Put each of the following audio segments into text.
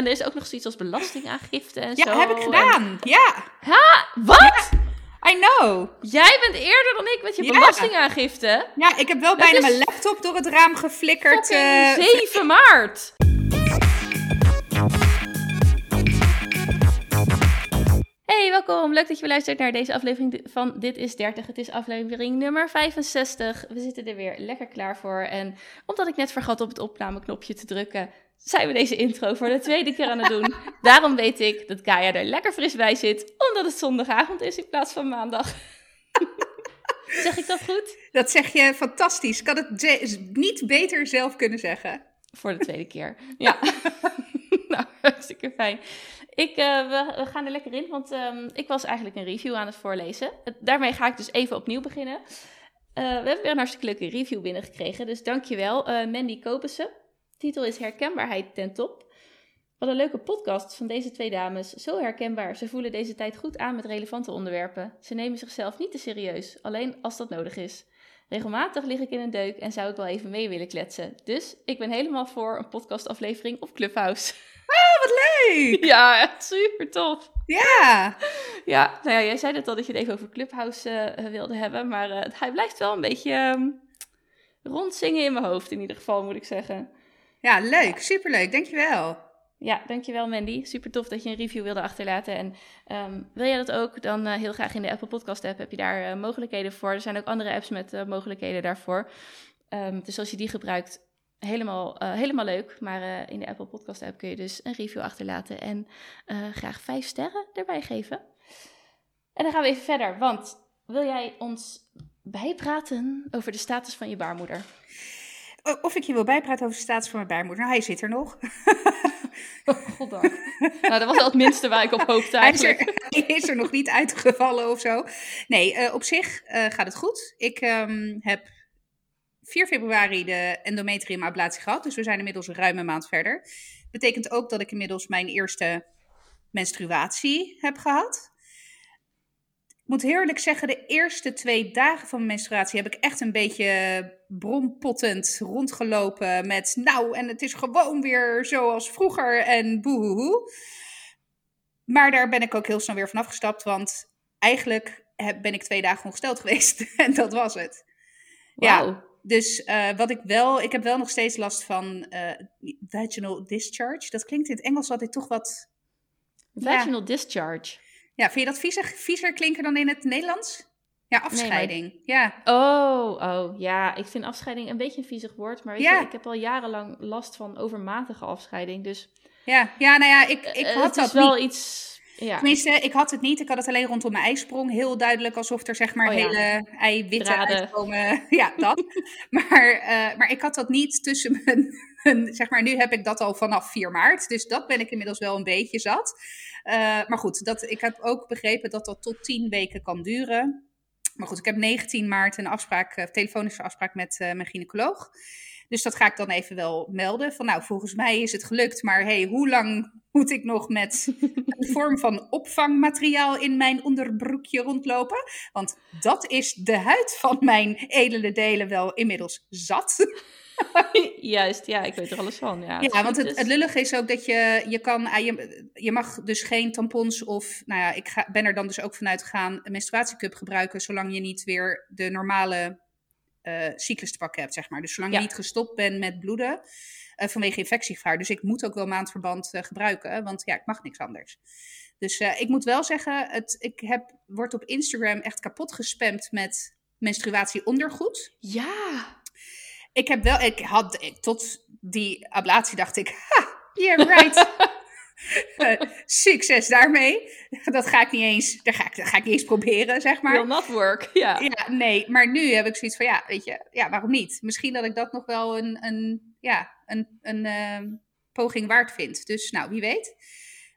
En er is ook nog zoiets als belastingaangifte en Ja, zo. heb ik gedaan. Ja, Ha? Wat? I know. Jij bent eerder dan ik met je Ja. belastingaangifte. Ja, ik heb wel Dat bijna mijn laptop door het raam geflikkerd. Fucking eh, 7 maart. Hey, welkom. Leuk dat je weer luistert naar deze aflevering van Dit is 30. Het is aflevering nummer 65. We zitten er weer lekker klaar voor. En omdat ik net vergat op het opnameknopje te drukken, zijn we deze intro voor de tweede keer aan het doen. Daarom weet ik dat Kaya er lekker fris bij zit, omdat het zondagavond is in plaats van maandag. zeg ik dat goed? dat zeg je fantastisch. Ik had het niet beter zelf kunnen zeggen. Voor de tweede keer. Ja. nou, hartstikke fijn. Ik, eh, we, we gaan er lekker in, want ehm, ik was eigenlijk een review aan het voorlezen. Daarmee ga ik dus even opnieuw beginnen. Eh, we hebben weer een hartstikke leuke review binnengekregen, dus dankjewel. eh Mandy Kopensen. Titel is Herkenbaarheid ten top. Wat een leuke podcast van deze twee dames. Zo herkenbaar. Ze voelen deze tijd goed aan met relevante onderwerpen. Ze nemen zichzelf niet te serieus, alleen als dat nodig is. Regelmatig lig ik in een deuk en zou ik wel even mee willen kletsen. Dus ik ben helemaal voor een podcastaflevering op Clubhouse. Leuk! ja, super tof. Ja, Ja, nou ja, jij zei net al dat je het even over Clubhouse eh, wilde hebben, maar eh, hij blijft wel een beetje ehm, rondzingen in mijn hoofd in ieder geval, moet ik zeggen. Ja leuk. Superleuk. Dankjewel. Ja, dankjewel Mandy. Super tof dat je een review wilde achterlaten. En ehm, wil jij dat ook, dan eh, heel graag in de Apple Podcast app heb je daar eh, mogelijkheden voor. Er zijn ook andere apps met eh, mogelijkheden daarvoor. Ehm, dus als je die gebruikt, helemaal, helemaal leuk. Maar in de Apple Podcast app kun je dus een review achterlaten en graag vijf sterren erbij geven. En dan gaan we even verder, want wil jij ons bijpraten over de status van je baarmoeder? Of ik je wil bijpraten over de status van mijn baarmoeder. Nou, hij zit er nog. Goddank. nou, dat was wel het minste waar ik op hoopte Hij is, eigenlijk. er, hij is er nog niet uitgevallen of zo. Nee, eh, op zich eh, gaat het goed. Ik ehm, heb 4 februari de endometriumablatie gehad. Dus we zijn inmiddels een ruime maand verder. Betekent ook dat ik inmiddels mijn eerste menstruatie heb gehad. Moet heel eerlijk zeggen, de eerste twee dagen van mijn menstruatie heb ik echt een beetje bronpottend rondgelopen met nou, en het is gewoon weer zoals vroeger en boehoehoe. Maar daar ben ik ook heel snel weer van afgestapt, want eigenlijk heb, ben ik twee dagen ongesteld geweest en dat was het. Ja, Wauw. Dus eh, wat ik wel, ik heb wel nog steeds last van eh, vaginal discharge. Dat klinkt in het Engels altijd toch wat, Vaginal discharge. Ja, vind je dat viezer, viezer klinken dan in het Nederlands? Ja, afscheiding. Ja, Oh, oh, ja. Ik vind afscheiding een beetje een viezig woord. Maar weet Ja. je, ik heb al jarenlang last van overmatige afscheiding. Dus ja, ja, nou ja, ik, ik eh, had het dat is wel niet. iets... Ja, Tenminste, ik had het niet. Ik had het alleen rondom mijn ijsprong. Heel duidelijk, alsof er zeg maar Oh ja. hele eiwitten Draden. uitkomen. Ja, dat. maar, eh, maar ik had dat niet tussen mijn- Zeg maar, nu heb ik dat al vanaf 4 maart. Dus dat ben ik inmiddels wel een beetje zat. Eh, maar goed, dat, ik heb ook begrepen dat dat tot 10 weken kan duren. Maar goed, ik heb 19 maart een afspraak, eh, telefonische afspraak met eh, mijn gynaecoloog. Dus dat ga ik dan even wel melden. Van nou, volgens mij is het gelukt. Maar hey, hoe lang moet ik nog met een vorm van opvangmateriaal in mijn onderbroekje rondlopen? Want dat is de huid van mijn edele delen wel inmiddels zat. juist. Ja, ik weet er alles van. Ja, Ja, want het, het lullige is ook dat je, je kan, ah, je, je mag dus geen tampons of, nou ja, ik ga, ben er dan dus ook vanuit gegaan, een menstruatiecup gebruiken, zolang je niet weer de normale eh, cyclus te pakken hebt, zeg maar. Dus zolang Ja. je niet gestopt bent met bloeden eh, vanwege infectiegevaar. Dus ik moet ook wel maandverband eh, gebruiken, want ja, ik mag niks anders. Dus ik moet wel zeggen, het, ik heb, word op Instagram echt kapot gespamd met menstruatieondergoed. Ja. Ik heb wel, ik had ik, tot die ablatie dacht ik, ha, yeah right. Eh, succes daarmee. Dat ga ik niet eens, daar ga ik, dat ga ik niet eens proberen, zeg Will maar. not work. Ja. Ja, nee, maar nu heb ik zoiets van, ja, weet je, ja, waarom niet? Misschien dat ik dat nog wel een, een ja, een, een ehm, poging waard vind. Dus nou, wie weet.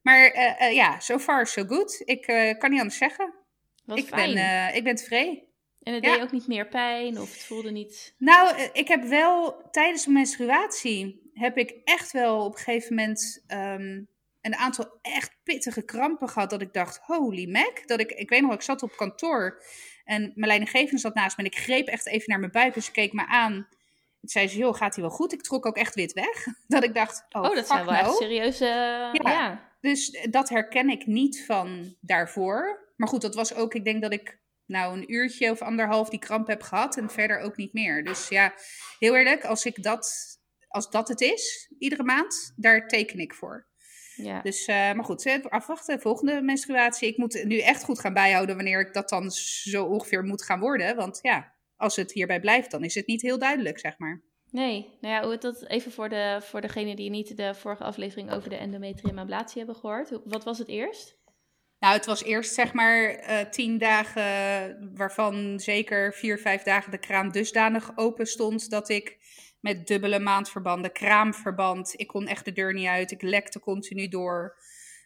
Maar eh, eh, ja, so far so good. Ik kan niet anders zeggen. Wat ik fijn. ben, ik ben tevreden. en het ja. deed ook niet meer pijn of het voelde niet... Nou, ik heb wel tijdens mijn menstruatie heb ik echt wel op een gegeven moment ehm, een aantal echt pittige krampen gehad. Dat ik dacht, holy mac. Dat ik, ik weet nog, ik zat op kantoor en mijn leidinggevende zat naast me en ik greep echt even naar mijn buik. Dus ze keek me aan zei ze, joh, gaat hij wel goed? Ik trok ook echt wit weg. Dat ik dacht, oh, Oh, dat zijn wel no. echt serieuze... ja. Dus dat herken ik niet van daarvoor. Maar goed, dat was ook, ik denk dat ik nou een uurtje of anderhalf die kramp heb gehad en verder ook niet meer. Dus ja, heel eerlijk, als ik dat, als dat het is, iedere maand, daar teken ik voor. Ja. Dus, eh, maar goed, eh, afwachten, volgende menstruatie. Ik moet nu echt goed gaan bijhouden wanneer ik dat dan zo ongeveer moet gaan worden. Want ja, als het hierbij blijft, dan is het niet heel duidelijk, zeg maar. Nee, nou ja, hoe het dat even voor, de, voor degene die niet de vorige aflevering over de endometriumablatie hebben gehoord. Wat was het eerst? Nou, het was eerst zeg maar eh, tien dagen, waarvan zeker vier, vijf dagen de kraan dusdanig open stond dat ik met dubbele maandverbanden, kraamverband, ik kon echt de deur niet uit, ik lekte continu door.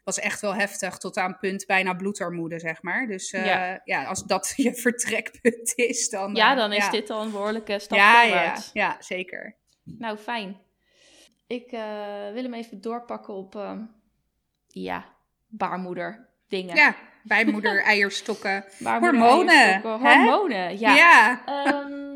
Was echt wel heftig, tot aan punt bijna bloedarmoede, zeg maar. Dus eh, Ja. ja. als dat je vertrekpunt is, dan... Ja, eh, dan is ja. dit al een behoorlijke stap Ja, ja, ja, zeker. Nou, fijn. Ik eh, wil hem even doorpakken op, ehm, ja, baarmoeder dingen. Ja, bijmoeder, eierstokken. Baarmoeder, hormonen, eierstokken? Hormonen, ja. Ja. Ehm,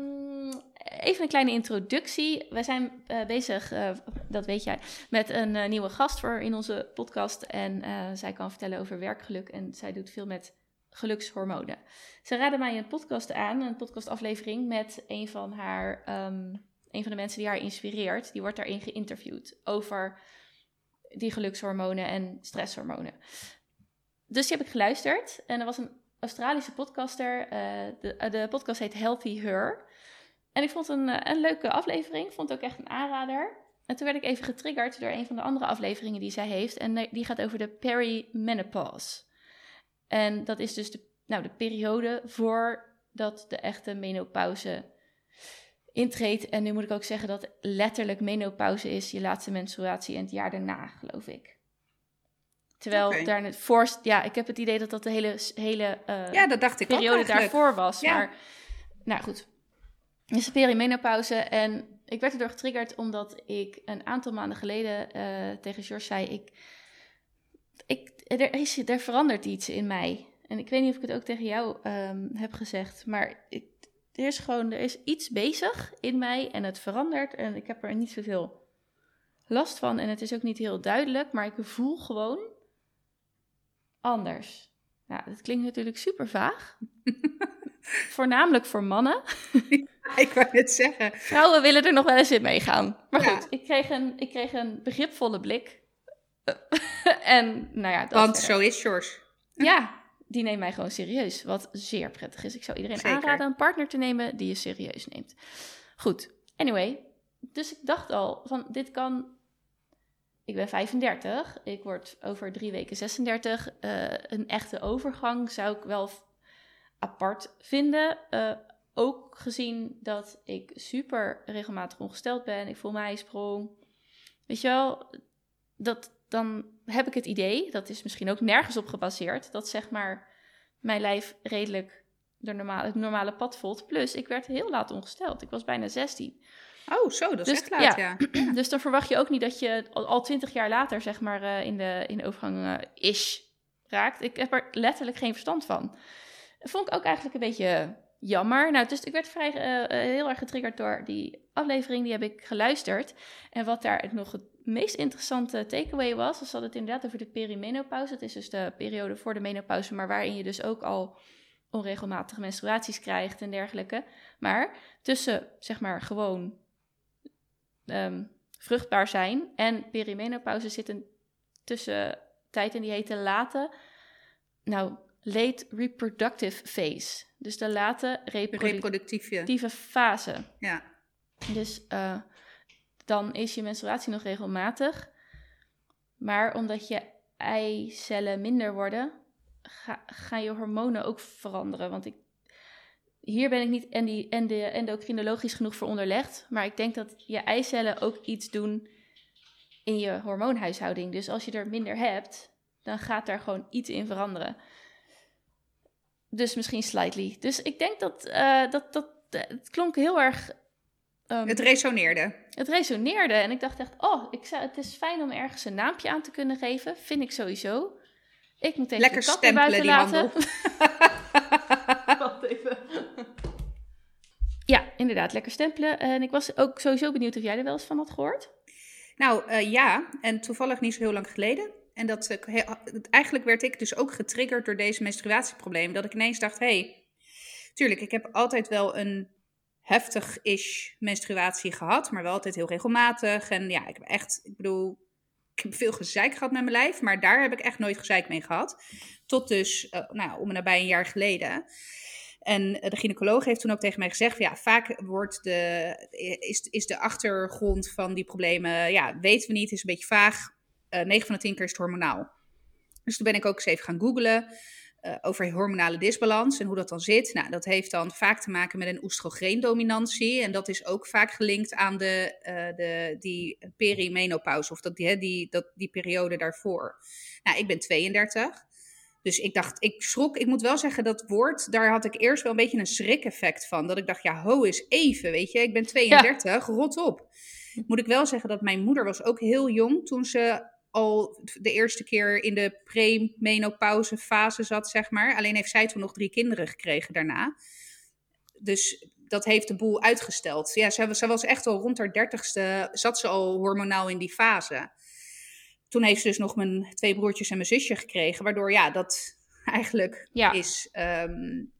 even een kleine introductie. Wij zijn eh, bezig, eh, dat weet jij, met een eh, nieuwe gast voor in onze podcast. En zij kan vertellen over werkgeluk en zij doet veel met gelukshormonen. Ze raadde mij een podcast aan, een podcastaflevering met een van haar, ehm, een van de mensen die haar inspireert. Die wordt daarin geïnterviewd over die gelukshormonen en stresshormonen. Dus die heb ik geluisterd en er was een Australische podcaster. de, de podcast heet Healthy Her. En ik vond het een, eh, een leuke aflevering. Ik vond het ook echt een aanrader. En toen werd ik even getriggerd door een van de andere afleveringen die zij heeft. En eh, die gaat over de perimenopause. En dat is dus de, nou, de periode voordat de echte menopauze intreedt. En nu moet ik ook zeggen dat letterlijk menopauze is je laatste menstruatie en het jaar daarna, geloof ik. Terwijl Oké. daar voor, ja, ik heb het idee dat dat de hele, hele eh, ja, dat dacht ik periode daarvoor was. Ja. Maar, nou goed. Is de perimenopauze en ik werd erdoor getriggerd omdat ik een aantal maanden geleden eh, tegen George zei: ik, ik, er, is, er verandert iets in mij. En ik weet niet of ik het ook tegen jou ehm, heb gezegd, maar ik, er is gewoon er is iets bezig in mij en het verandert en ik heb er niet zoveel last van en het is ook niet heel duidelijk, maar ik voel gewoon anders. Nou, dat klinkt natuurlijk super vaag. Voornamelijk voor mannen. Ik wou het zeggen. Vrouwen willen er nog wel eens in meegaan. Maar Ja. goed, ik kreeg een, ik kreeg een begripvolle blik. en nou ja, dat Want verder. zo is George. Ja, die neemt mij gewoon serieus. Wat zeer prettig is. Ik zou iedereen Zeker. aanraden een partner te nemen die je serieus neemt. Goed, anyway. Dus ik dacht al van dit kan... Ik ben 35. Ik word over drie weken 36. Eh, een echte overgang zou ik wel apart vinden. Eh, ook gezien dat ik super regelmatig ongesteld ben. Ik voel mij sprong. Weet je wel, dat, dan heb ik het idee, dat is misschien ook nergens op gebaseerd, dat zeg maar mijn lijf redelijk de normale, het normale pad volgt. Plus, ik werd heel laat ongesteld. Ik was bijna 16. Oh, zo, dat is Dus, echt laat, ja. Dus dan verwacht je ook niet dat je al, 20 jaar later, zeg maar, eh, in, de, in de overgang eh, ish raakt. Ik heb er letterlijk geen verstand van. Dat vond ik ook eigenlijk een beetje jammer. Nou, dus ik werd vrij eh, eh, heel erg getriggerd door die aflevering. Die heb ik geluisterd. En wat daar nog het meest interessante takeaway was, was dat het inderdaad over de perimenopauze. Het is dus de periode voor de menopauze, maar waarin je dus ook al onregelmatige menstruaties krijgt en dergelijke. Maar tussen, zeg maar, gewoon ehm, vruchtbaar zijn en perimenopauze zit een tussentijd en die heet de late, nou, late reproductive phase. Dus de late reproductieve fase. ja. Dus eh, dan is je menstruatie nog regelmatig. Maar omdat je eicellen minder worden, ga, gaan je hormonen ook veranderen. Want ik, hier ben ik niet ende- endocrinologisch genoeg voor onderlegd. Maar ik denk dat je eicellen ook iets doen in je hormoonhuishouding. Dus als je er minder hebt, dan gaat daar gewoon iets in veranderen. Dus misschien slightly. Dus ik denk dat eh, dat, dat het klonk heel erg. ehm, Het resoneerde. het resoneerde en ik dacht echt, oh, ik zou, het is fijn om ergens een naampje aan te kunnen geven. Vind ik sowieso. Ik moet even Lekker de kat naar stempelen, buiten die laten. handel. Wacht even. Ja, inderdaad, lekker stempelen. En ik was ook sowieso benieuwd of jij er wel eens van had gehoord. Nou uh, ja, en toevallig niet zo heel lang geleden. En dat, uh, eigenlijk werd ik dus ook getriggerd door deze menstruatieprobleem. Dat ik ineens dacht, hé, hey, tuurlijk, ik heb altijd wel een heftig-ish menstruatie gehad, maar wel altijd heel regelmatig. En ja, ik heb echt, ik bedoel, ik heb veel gezeik gehad met mijn lijf, maar daar heb ik echt nooit gezeik mee gehad. Tot dus, uh, nou, om en nabij een jaar geleden. En de gynaecoloog heeft toen ook tegen mij gezegd: ja, vaak wordt de, is, is de achtergrond van die problemen, ja, weten we niet, is een beetje vaag. Uh, eh, 9 van de 10 keer is het hormonaal. Dus toen ben ik ook eens even gaan googlen uh, over hormonale disbalans en hoe dat dan zit. Nou, dat heeft dan vaak te maken met een oestrogeendominantie. En dat is ook vaak gelinkt aan de, uh, de, die perimenopauze, of dat, die, die, dat, die periode daarvoor. Nou, ik ben 32. Dus ik dacht, ik schrok. Ik moet wel zeggen, dat woord, daar had ik eerst wel een beetje een schrik-effect van. Dat ik dacht, ja, ho is even, weet je. Ik ben 32, ja. rot op. Moet ik wel zeggen dat mijn moeder was ook heel jong toen ze al de eerste keer in de pre-menopauze fase zat, zeg maar. Alleen heeft zij toen nog drie kinderen gekregen daarna. Dus dat heeft de boel uitgesteld. Ja, zij, zij was echt al rond haar dertigste, zat ze al hormonaal in die fase. Toen heeft ze dus nog mijn twee broertjes en mijn zusje gekregen, waardoor ja, dat eigenlijk ja. is um,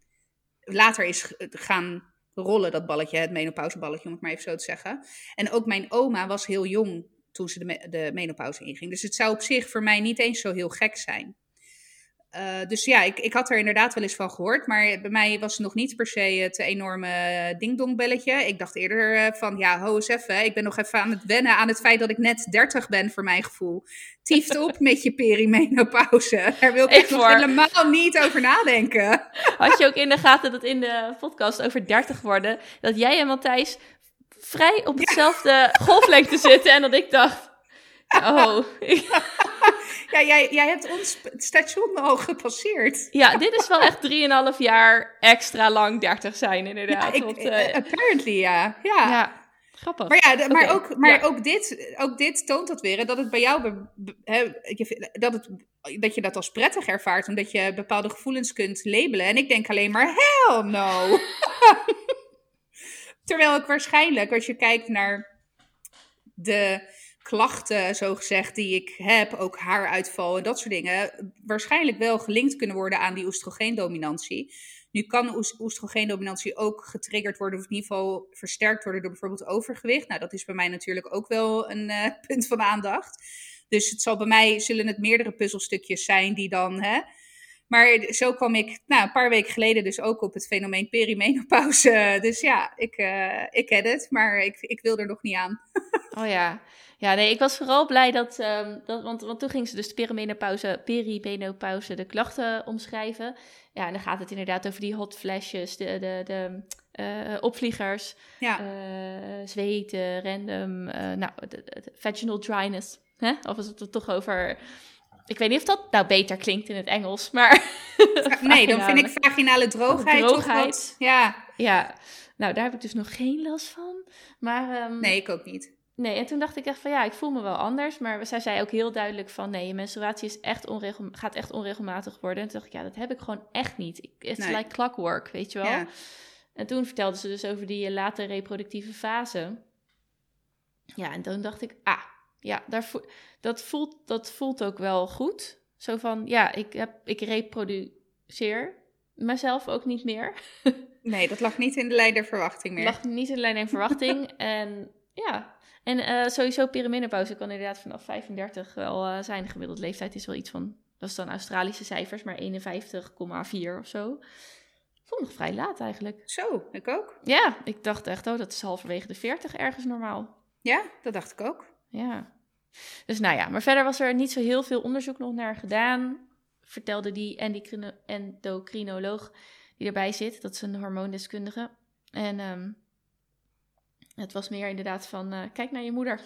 later is gaan rollen, dat balletje, het menopauseballetje, om het maar even zo te zeggen. En ook mijn oma was heel jong toen ze de, de menopauze inging. Dus het zou op zich voor mij niet eens zo heel gek zijn. Uh, dus ja, ik, ik had er inderdaad wel eens van gehoord. Maar bij mij was het nog niet per se het enorme ding-dong-belletje. Ik dacht eerder uh, van, ja, ho eens even. Ik ben nog even aan het wennen aan het feit dat ik net 30 ben, voor mijn gevoel. Tieft op met je perimenopauze. Daar wil ik, nog helemaal niet over nadenken. Had je ook in de gaten dat in de podcast over 30 worden... dat jij en Matthijs vrij op hetzelfde ja. golflengte zitten. En dat ik dacht, oh. ja, jij, jij hebt ons station al gepasseerd. Ja, dit is wel echt 3,5 jaar extra lang 30 zijn, inderdaad. Ja, ik, Want, uh, apparently, ja. ja. ja. Grappig. Maar ja, maar, okay. ook, maar ja. ook, dit, ook dit toont dat weer. Dat het bij jou, he, dat, het, dat je dat als prettig ervaart. Omdat je bepaalde gevoelens kunt labelen. En ik denk alleen maar, hell no. Terwijl ik waarschijnlijk, als je kijkt naar de klachten, zo gezegd, die ik heb, ook haaruitval en dat soort dingen, waarschijnlijk wel gelinkt kunnen worden aan die oestrogeendominantie. Nu kan oest oestrogeendominantie ook getriggerd worden, of in ieder geval versterkt worden door bijvoorbeeld overgewicht. Nou, dat is bij mij natuurlijk ook wel een uh, punt van aandacht. Dus het zal bij mij, zullen het meerdere puzzelstukjes zijn die dan hè, maar zo kwam ik nou, een paar weken geleden dus ook op het fenomeen perimenopauze. Dus ja, ik, uh, ik ken het, maar ik, ik wil er nog niet aan. oh ja. Ja, nee, ik was vooral blij dat, um, dat want, want toen ging ze dus de perimenopauze, perimenopauze, de klachten omschrijven. Ja, en dan gaat het inderdaad over die hot flashes, de, de, de uh, opvliegers, ja. uh, zweten, random, nou, de, de vaginal dryness. Hè? Of is het toch over ik weet niet of dat nou beter klinkt in het Engels, maar... nee, dan vind ik vaginale droogheid, droogheid. toch wat... Ja. ja, nou daar heb ik dus nog geen last van. Maar, um, nee, ik ook niet. Nee, en toen dacht ik echt van ja, ik voel me wel anders. Maar zij zei ook heel duidelijk van nee, je menstruatie is echt onregel, gaat echt onregelmatig worden. En toen dacht ik ja, dat heb ik gewoon echt niet. It's nee. like clockwork, weet je wel. Ja. En toen vertelde ze dus over die late reproductieve fase. Ja, en toen dacht ik, ah, ja, daar vo dat, voelt, dat voelt ook wel goed. Zo van, ja, ik, heb, ik reproduceer mezelf ook niet meer. nee, dat lag niet in de lijn der verwachting meer. lag niet in de lijn der verwachting. en ja, en uh, sowieso perimenopauze kan inderdaad vanaf 35 wel uh, zijn. De gemiddelde leeftijd is wel iets van, dat is dan Australische cijfers, maar 51,4 of zo. Vond nog vrij laat eigenlijk. Zo, ik ook. Ja, ik dacht echt, oh, dat is halverwege de 40 ergens normaal. Ja, dat dacht ik ook. Ja. Dus nou ja, maar verder was er niet zo heel veel onderzoek nog naar gedaan. Vertelde die endocrinoloog die erbij zit. Dat is een hormoondeskundige. En um, het was meer inderdaad van, uh, kijk naar je moeder.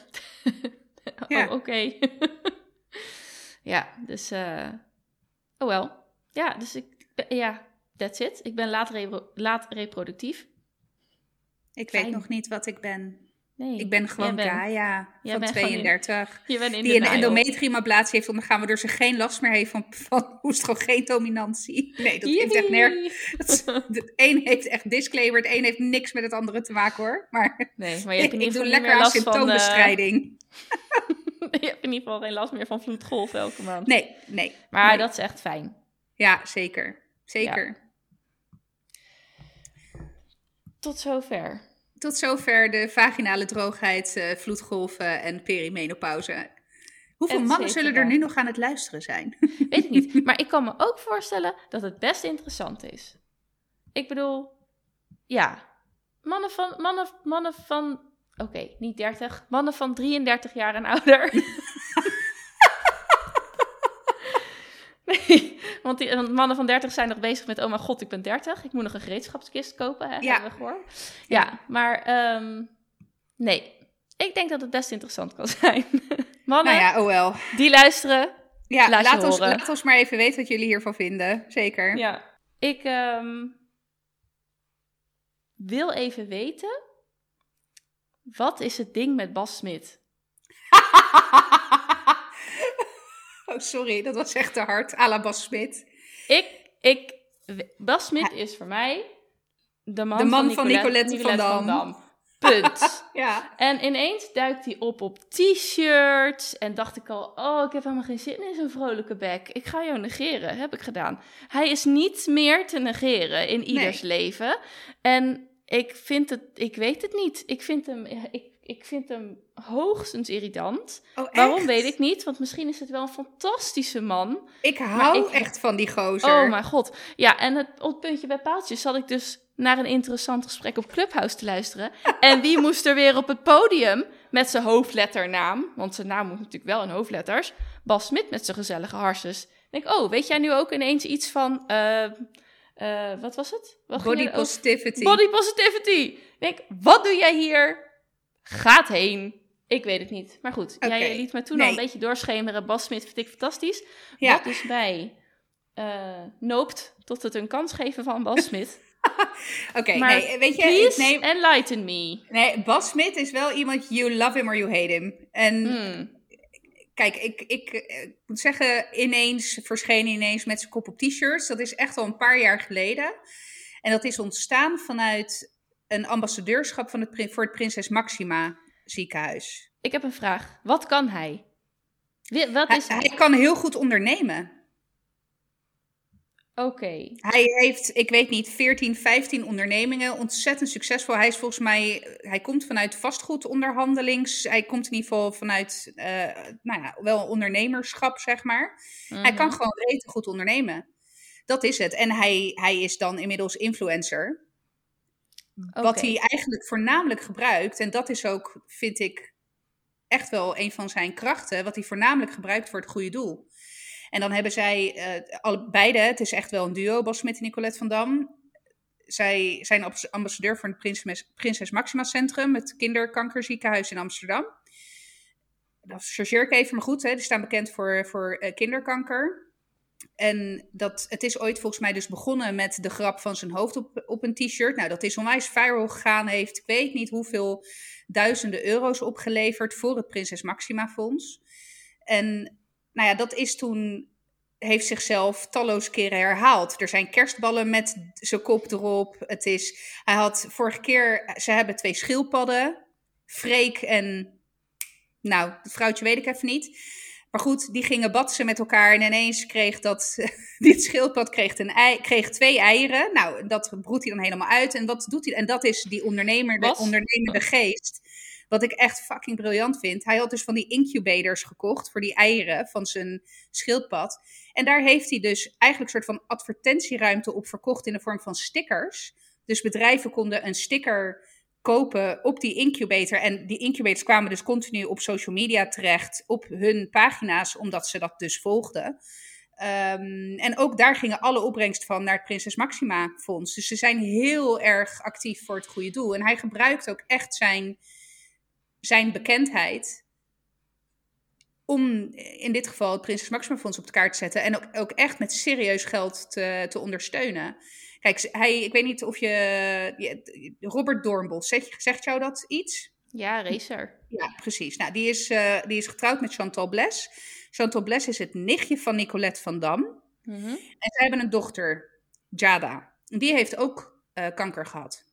oh, oké. ja, dus, uh, oh wel. Ja, dus ik, ja, that's it. Ik ben laat, repro laat reproductief. Ik Fijn. weet nog niet wat ik ben. Nee. Ik ben gewoon jij van bent gewoon in- 32. Je bent in Die een denial. endometriumablatie heeft ondergaan, waardoor ze geen last meer heeft van, van oestrogeendominantie. Nee, dat heeft echt nergens. Het een heeft echt disclaimer, het een heeft niks met het andere te maken hoor. Maar Nee, maar je hebt ik, in ik ieder doe lekker aan last van... eh, symptoombestrijding. je hebt in ieder geval geen last meer van vloedgolven elke maand. Nee, nee. Maar nee. dat is echt fijn. Ja, zeker. Zeker. Tot zover. Tot zover de vaginale droogheid, eh, vloedgolven en perimenopauze. Hoeveel mannen zullen er nu nog aan het luisteren zijn? Weet ik niet. Maar ik kan me ook voorstellen dat het best interessant is. Ik bedoel, ja. Mannen van, mannen, mannen van, oké, niet 30. Mannen van 33 jaar en ouder. nee, want, die, mannen van 30 zijn nog bezig met, oh mijn god, ik ben 30. Ik moet nog een gereedschapskist kopen, hè, Ja. hebben we gehoord. Ja, maar ehm, nee. Ik denk dat het best interessant kan zijn. Mannen Nou ja, oh wel. die luisteren, Ja, Laat ons, laat ons maar even weten wat jullie hiervan vinden. Zeker. Ja, ik ehm, wil even weten. Wat is het ding met Bas Smit? oh, sorry, dat was echt te hard. à la Bas Smit. Ik, ik, Bas Smit is voor mij de man, De man van van Nicolette van Dam. Punt. Ja. en ineens duikt hij op op t-shirts. En dacht ik al, oh, ik heb helemaal geen zin in zo'n vrolijke bek. Ik ga jou negeren, heb ik gedaan. Hij is niet meer te negeren in ieders leven. En ik vind het, ik weet het niet. Ik vind hem, ik, ik vind hem hoogstens irritant. Oh, Waarom weet ik niet, want misschien is het wel een fantastische man. Ik hou ik- echt van die gozer. Oh mijn god. Ja, en het, op het puntje bij paaltjes zat ik dus naar een interessant gesprek op Clubhouse te luisteren. En wie moest er weer op het podium met zijn hoofdletternaam? Want zijn naam moet natuurlijk wel in hoofdletters. Bas Smit met zijn gezellige harses. Ik denk, oh, weet jij nu ook ineens iets van... eh, eh, wat was het? Wat Body positivity. Body positivity. Ik denk, wat doe jij hier? Gaat heen. Ik weet het niet. Maar goed, jij liet me toen al een beetje doorschemeren. Bas Smit vind ik fantastisch. Ja. Wat dus mij eh, noopt tot het een kans geven van Bas Smit. Oké, nee, weet je, ik Please neem... enlighten me. Nee, Bas Smit is wel iemand, you love him or you hate him. En Hmm. kijk, ik, ik, eh, ik moet zeggen, ineens verscheen ineens met zijn kop op t-shirts. Dat is echt al een paar jaar geleden. En dat is ontstaan vanuit een ambassadeurschap van het, voor het Prinses Maxima ziekenhuis. Ik heb een vraag. Wat kan hij? Wat Hij, is hij? hij kan heel goed ondernemen. Oké. Hij heeft, ik weet niet, 14, 15 ondernemingen. Ontzettend succesvol. Hij is volgens mij, hij komt vanuit vastgoedonderhandelings. Hij komt in ieder geval vanuit, eh, nou ja, wel ondernemerschap, zeg maar. Hij kan Mhm. gewoon rete goed ondernemen. Dat is het. En hij, hij is dan inmiddels influencer. Wat hij eigenlijk voornamelijk gebruikt. En dat is ook, vind ik, echt wel een van zijn krachten. Wat hij voornamelijk gebruikt voor het goede doel. En dan hebben zij eh alle, beide, het is echt wel een duo, Bas Smit en Nicolette van Dam. Zij zijn ambas- ambassadeur voor het Prinses, Prinses Maxima Centrum, het kinderkankerziekenhuis in Amsterdam. Dat chargeer ik even, maar goed, hè, die staan bekend voor, voor eh, kinderkanker. En dat, het is ooit volgens mij dus begonnen met de grap van zijn hoofd op, op een t-shirt. Nou, dat is onwijs viral gegaan, heeft ik weet niet hoeveel duizenden euro's opgeleverd voor het Prinses Maxima Fonds. En nou ja, dat is toen, heeft zichzelf talloze keren herhaald. Er zijn kerstballen met zijn kop erop. Het is, hij had vorige keer, ze hebben twee schildpadden, Freek en, nou, het vrouwtje weet ik even niet. Maar goed, die gingen batsen met elkaar en ineens kreeg dat, dit schildpad kreeg, een ei, kreeg twee eieren. Nou, dat broedt hij dan helemaal uit. En wat doet hij? En dat is die ondernemer, de ondernemende geest. Wat ik echt fucking briljant vind. Hij had dus van die incubators gekocht voor die eieren van zijn schildpad. En daar heeft hij dus eigenlijk een soort van advertentieruimte op verkocht in de vorm van stickers. Dus bedrijven konden een sticker kopen op die incubator. En die incubators kwamen dus continu op social media terecht, op hun pagina's, omdat ze dat dus volgden. Ehm, en ook daar gingen alle opbrengst van naar het Prinses Maxima Fonds. Dus ze zijn heel erg actief voor het goede doel. En hij gebruikt ook echt zijn, zijn bekendheid om in dit geval het Prinses Maxima Fonds op de kaart te zetten. En ook, ook echt met serieus geld te, te ondersteunen. Kijk, hij, ik weet niet of je... Robert Doornbos, zegt, zegt jou dat iets? Ja, racer. Ja, precies. Nou, die is, uh, die is getrouwd met Chantal Bles. Chantal Bles is het nichtje van Nicolette van Dam. Mm -hmm. En zij hebben een dochter, Jada. Die heeft ook uh, kanker gehad.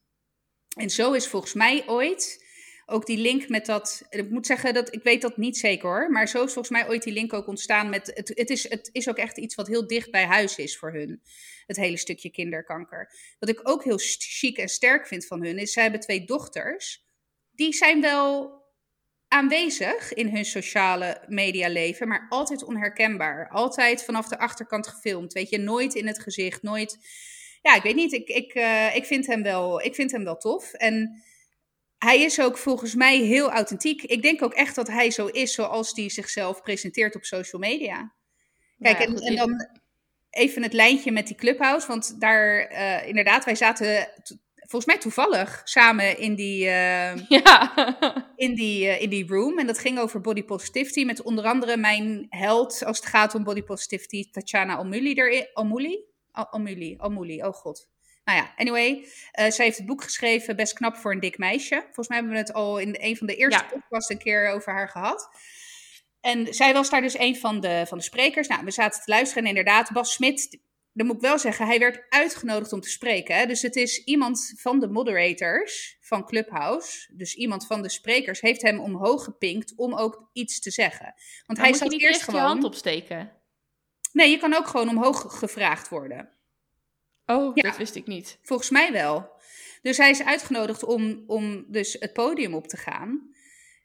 En zo is volgens mij ooit ook die link met dat. Ik moet zeggen dat ik weet dat niet zeker hoor. Maar zo is volgens mij ooit die link ook ontstaan met. Het, het, is, het is ook echt iets wat heel dicht bij huis is voor hun. Het hele stukje kinderkanker. Wat ik ook heel chic en sterk vind van hun is. Zij hebben twee dochters. Die zijn wel aanwezig in hun sociale medialeven, maar altijd onherkenbaar. Altijd vanaf de achterkant gefilmd. Weet je, nooit in het gezicht, nooit. Ja, ik weet niet. Ik, ik, uh, ik, vind, hem wel, ik vind hem wel tof. En hij is ook volgens mij heel authentiek. Ik denk ook echt dat hij zo is zoals hij zichzelf presenteert op social media. Kijk, ja, en, en, dan even het lijntje met die clubhouse. Want daar, uh, inderdaad, wij zaten volgens mij toevallig samen in die, uh, ja. in, die, uh, in die room. En dat ging over body positivity. Met onder andere mijn held als het gaat om body positivity, Tatjana Omuli. Omuli? Omuli, Omuli, oh god. Nou ja, anyway. Uh, zij heeft het boek geschreven, Best knap voor een dik meisje. Volgens mij hebben we het al in een van de eerste ja. podcasts een keer over haar gehad. En zij was daar dus een van de, van de sprekers. Nou, we zaten te luisteren en inderdaad, Bas Smit, dan moet ik wel zeggen, hij werd uitgenodigd om te spreken. Hè? Dus het is iemand van de moderators van Clubhouse, dus iemand van de sprekers, heeft hem omhoog gepinkt om ook iets te zeggen. Want maar hij zat eerst gewoon. je hand opsteken. Nee, je kan ook gewoon omhoog gevraagd worden. Oh, ja. dat wist ik niet. Volgens mij wel. Dus hij is uitgenodigd om, om dus het podium op te gaan.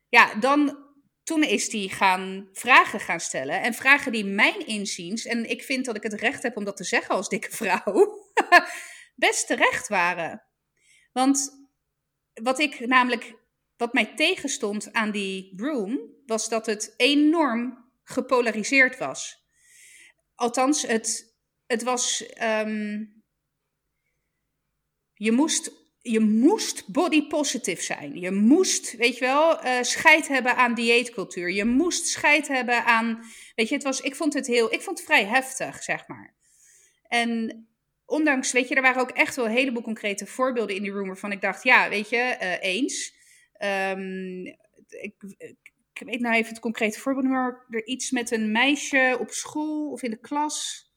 Ja, dan toen is hij gaan vragen gaan stellen. En vragen die mijn inziens, en ik vind dat ik het recht heb om dat te zeggen als dikke vrouw, best terecht waren. Want wat ik namelijk, wat mij tegenstond aan die room, was dat het enorm gepolariseerd was. Althans, het, het was. Um, je moest je moest body positive zijn. Je moest, weet je wel, uh, scheid hebben aan dieetcultuur. Je moest scheid hebben aan, weet je, het was, ik vond het heel, ik vond het vrij heftig, zeg maar. En ondanks, weet je, er waren ook echt wel een heleboel concrete voorbeelden in die room waarvan ik dacht, ja, weet je, uh, eens. Um, ik, ik, weet nou even het concrete voorbeeld, maar er iets met een meisje op school of in de klas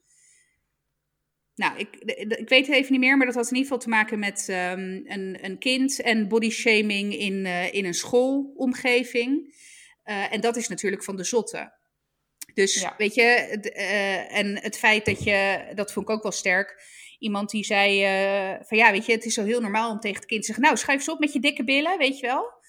nou, ik, ik weet het even niet meer, maar dat had in ieder geval te maken met um, een, een kind en bodyshaming in, uh, in een schoolomgeving. Uh, en dat is natuurlijk van de zotte. Dus ja. weet je, uh, en het feit dat je, dat vond ik ook wel sterk. Iemand die zei van ja, weet je, het is zo heel normaal om tegen het kind te zeggen: Nou, schrijf eens op met je dikke billen, weet je wel.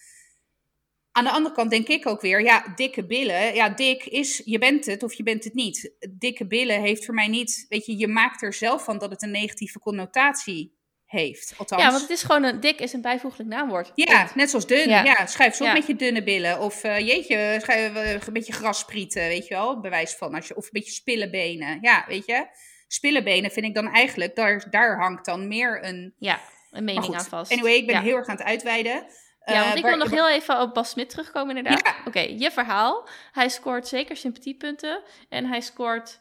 Aan de andere kant denk ik ook weer, ja, dikke billen. Ja, dik is, je bent het of je bent het niet. Dikke billen heeft voor mij niet, weet je, je maakt er zelf van dat het een negatieve connotatie heeft. Althans. Ja, want het is gewoon een, dik is een bijvoeglijk naamwoord. Ja, net zoals dun. Ja, schrijf zo ja. met je dunne billen. Of uh, jeetje, schrijf, uh, een beetje grassprieten, weet je wel, bewijs van. Als je, of een beetje spillebenen. Ja, weet je. Spillebenen vind ik dan eigenlijk, daar, daar hangt dan meer een... Ja, een mening aan vast. Anyway, ik ben heel erg aan het uitweiden. Ja, want ik wil nog heel even op Bas Smit terugkomen inderdaad. Ja. Oké, je verhaal. Hij scoort zeker sympathiepunten. En hij scoort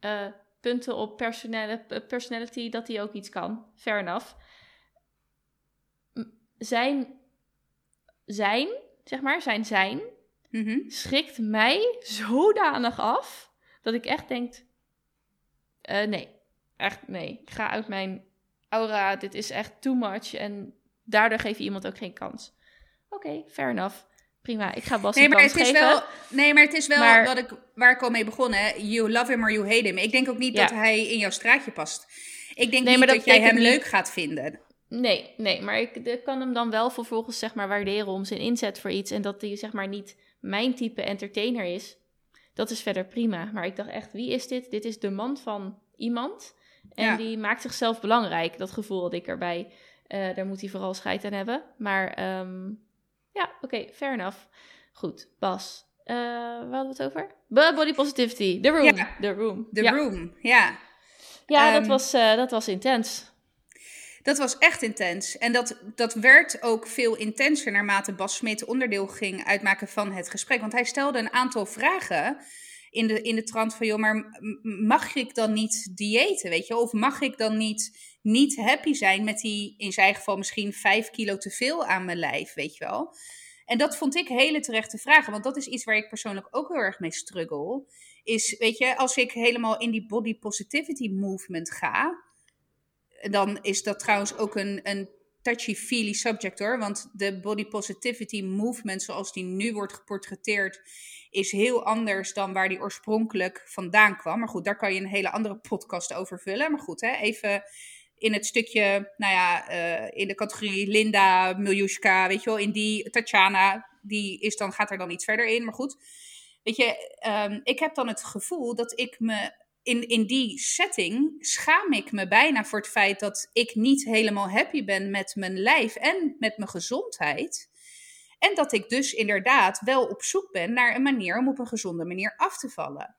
uh, punten op personality, dat hij ook iets kan. Fair enough. Zijn, zijn zeg maar, zijn zijn, mm -hmm. schrikt mij zodanig af, dat ik echt denk, uh, nee, echt nee. Ik ga uit mijn aura, dit is echt too much. En daardoor geef je iemand ook geen kans. Oké, okay, fair enough. Prima, ik ga Bas nee, maar het is Wel, nee, maar het is wel maar, wat ik, waar ik al mee begon. You love him or you hate him. Ik denk ook niet ja. dat hij in jouw straatje past. Ik denk nee, niet dat, dat jij hem leuk gaat vinden. Nee, nee, maar ik, ik, kan hem dan wel vervolgens zeg maar waarderen om zijn inzet voor iets. En dat hij zeg maar niet mijn type entertainer is. Dat is verder prima. Maar ik dacht echt, wie is dit? Dit is de man van iemand. En ja. die maakt zichzelf belangrijk. Dat gevoel had ik erbij. Uh, daar moet hij vooral scheid aan hebben. Maar um, ja, oké, okay, fair enough. Goed, Bas. Uh, waar hadden we het over? Body positivity. The room. Ja. The room. The ja. room, ja. Ja, um, dat, was, uh, dat was intens. Dat was echt intens. En dat, dat werd ook veel intenser naarmate Bas Smit onderdeel ging uitmaken van het gesprek. Want hij stelde een aantal vragen in de, in de trant van, joh, maar mag ik dan niet diëten, weet je? Of mag ik dan niet, niet happy zijn met die, in zijn geval misschien vijf kilo te veel aan mijn lijf, weet je wel? En dat vond ik hele terechte vragen, want dat is iets waar ik persoonlijk ook heel erg mee struggle. Is, weet je, als ik helemaal in die body positivity movement ga, dan is dat trouwens ook een, een touchy-feely subject hoor. Want de body positivity movement, zoals die nu wordt geportretteerd, is heel anders dan waar die oorspronkelijk vandaan kwam. Maar goed, daar kan je een hele andere podcast over vullen. Maar goed, hè, even in het stukje, nou ja, uh, in de categorie Linda, Miljushka, weet je wel, in die Tatjana, die is dan, gaat er dan iets verder in. Maar goed, weet je, um, ik heb dan het gevoel dat ik me in, in die setting schaam ik me bijna voor het feit dat ik niet helemaal happy ben met mijn lijf en met mijn gezondheid. En dat ik dus inderdaad wel op zoek ben naar een manier om op een gezonde manier af te vallen.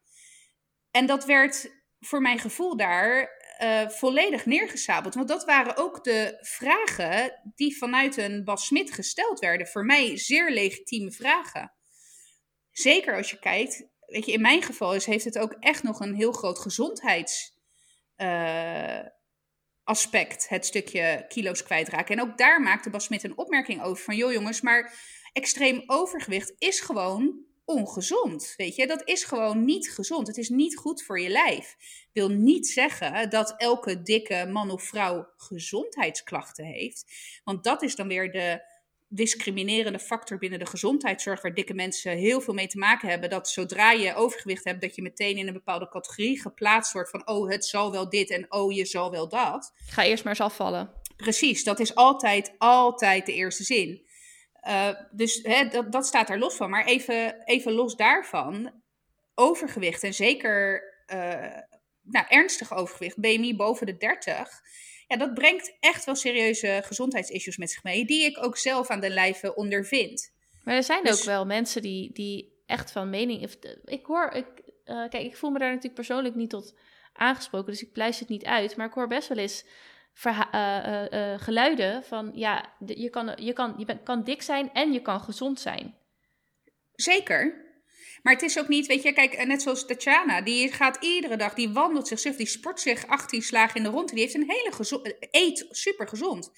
En dat werd voor mijn gevoel daar uh, volledig neergesabeld. Want dat waren ook de vragen die vanuit een Bas Smit gesteld werden. Voor mij zeer legitieme vragen. Zeker als je kijkt, weet je, in mijn geval is, heeft het ook echt nog een heel groot gezondheidsaspect. Uh, het stukje kilo's kwijtraken. En ook daar maakte Bas Smit een opmerking over van, joh jongens, maar extreem overgewicht is gewoon ongezond. Weet je, dat is gewoon niet gezond. Het is niet goed voor je lijf. Wil niet zeggen dat elke dikke man of vrouw gezondheidsklachten heeft. Want dat is dan weer de discriminerende factor binnen de gezondheidszorg, waar dikke mensen heel veel mee te maken hebben. Dat zodra je overgewicht hebt, dat je meteen in een bepaalde categorie geplaatst wordt van, oh, het zal wel dit en oh, je zal wel dat. Ga eerst maar eens afvallen. Precies, dat is altijd, altijd de eerste zin. Uh, dus hè, dat, dat staat er los van. Maar even, even los daarvan, overgewicht en zeker uh, nou, ernstig overgewicht, BMI boven de 30, ja, dat brengt echt wel serieuze gezondheidsissues met zich mee, die ik ook zelf aan de lijve ondervind. Maar er zijn dus, ook wel mensen die, die echt van mening. Ik hoor, ik, uh, kijk, ik voel me daar natuurlijk persoonlijk niet tot aangesproken, dus ik pluis het niet uit. Maar ik hoor best wel eens uh, uh, geluiden van ja, je, kan, je, kan, je kan dik zijn en je kan gezond zijn. Zeker. Maar het is ook niet, weet je, kijk, net zoals Tatjana, die gaat iedere dag, die wandelt zichzelf, die sport zich 18 slagen in de ronde. Die heeft een hele gezonde, eet super gezond.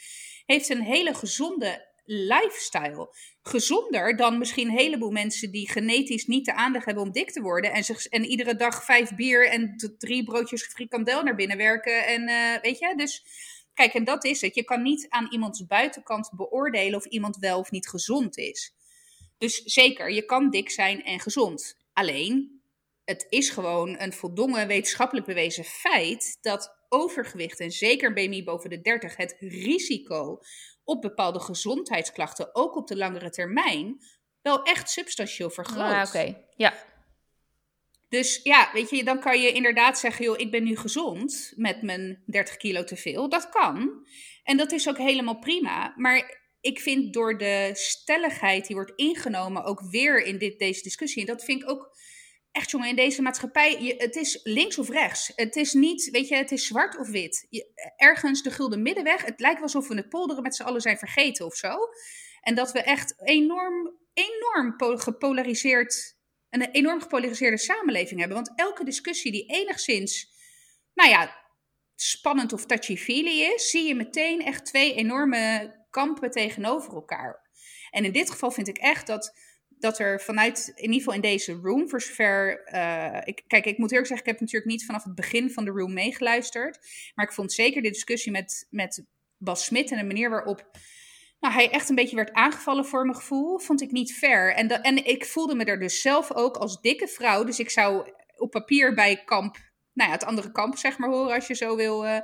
Heeft een hele gezonde lifestyle. Gezonder dan misschien een heleboel mensen die genetisch niet de aandacht hebben om dik te worden. En, zich, en iedere dag vijf bier en drie broodjes frikandel naar binnen werken. En uh, weet je, dus kijk, en dat is het. Je kan niet aan iemands buitenkant beoordelen of iemand wel of niet gezond is. Dus zeker, je kan dik zijn en gezond. Alleen, het is gewoon een voldongen wetenschappelijk bewezen feit dat overgewicht en zeker BMI boven de 30 het risico op bepaalde gezondheidsklachten, ook op de langere termijn, wel echt substantieel vergroot. Ah, oké. Ja. Dus ja, weet je, dan kan je inderdaad zeggen, joh, ik ben nu gezond met mijn 30 kilo te veel. Dat kan. En dat is ook helemaal prima. Maar ik vind door de stelligheid die wordt ingenomen, ook weer in dit, deze discussie, en dat vind ik ook echt, jongen, in deze maatschappij, het is links of rechts. Het is niet, weet je, het is zwart of wit. Ergens de gulden middenweg. Het lijkt alsof we het polderen met z'n allen zijn vergeten of zo. En dat we echt enorm, enorm gepolariseerd, een enorm gepolariseerde samenleving hebben. Want elke discussie die enigszins, nou ja, spannend of touchy-feely is, zie je meteen echt twee enorme kampen tegenover elkaar. En in dit geval vind ik echt dat dat er vanuit, in ieder geval in deze room, voor zover. Uh, ik, kijk, ik moet eerlijk zeggen, ik heb natuurlijk niet vanaf het begin van de room meegeluisterd. Maar ik vond zeker de discussie met, met Bas Smit en de manier waarop. Nou, hij echt een beetje werd aangevallen voor mijn gevoel, vond ik niet fair. En, en ik voelde me er dus zelf ook als dikke vrouw. Dus ik zou op papier bij kamp, nou ja, het andere kamp zeg maar horen als je zo wil. Uh,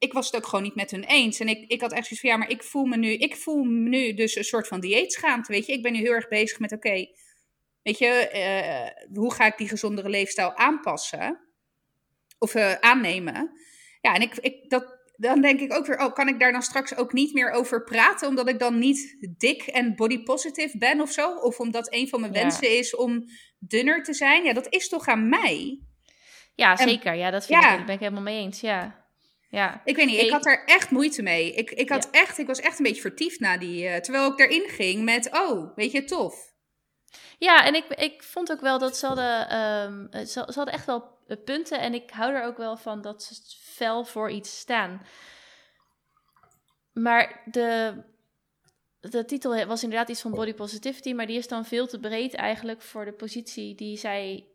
ik was het ook gewoon niet met hun eens. En ik, ik had echt zoiets van, ja, maar ik voel me nu, ik voel me nu dus een soort van dieetschaamte, weet je. Ik ben nu heel erg bezig met, oké, weet je, uh, hoe ga ik die gezondere leefstijl aanpassen? Of uh, aannemen? Ja, en ik, ik, dat, dan denk ik ook weer, oh, kan ik daar dan straks ook niet meer over praten, omdat ik dan niet dik en body positive ben of zo? Of omdat een van mijn ja. wensen is om dunner te zijn? Ja, dat is toch aan mij? Ja, zeker. ja, dat vind ja. ik, daar ben ik helemaal mee eens, ja. Ja. Ik weet niet, ik had er echt moeite mee. Ik, ik, had echt, ik was echt een beetje vertiefd na die. Uh, terwijl ik erin ging met, oh, weet je, tof. Ja, en ik, ik vond ook wel dat ze hadden, um, ze, ze, hadden echt wel punten. En ik hou er ook wel van dat ze fel voor iets staan. Maar de, de titel was inderdaad iets van body positivity, maar die is dan veel te breed eigenlijk voor de positie die zij.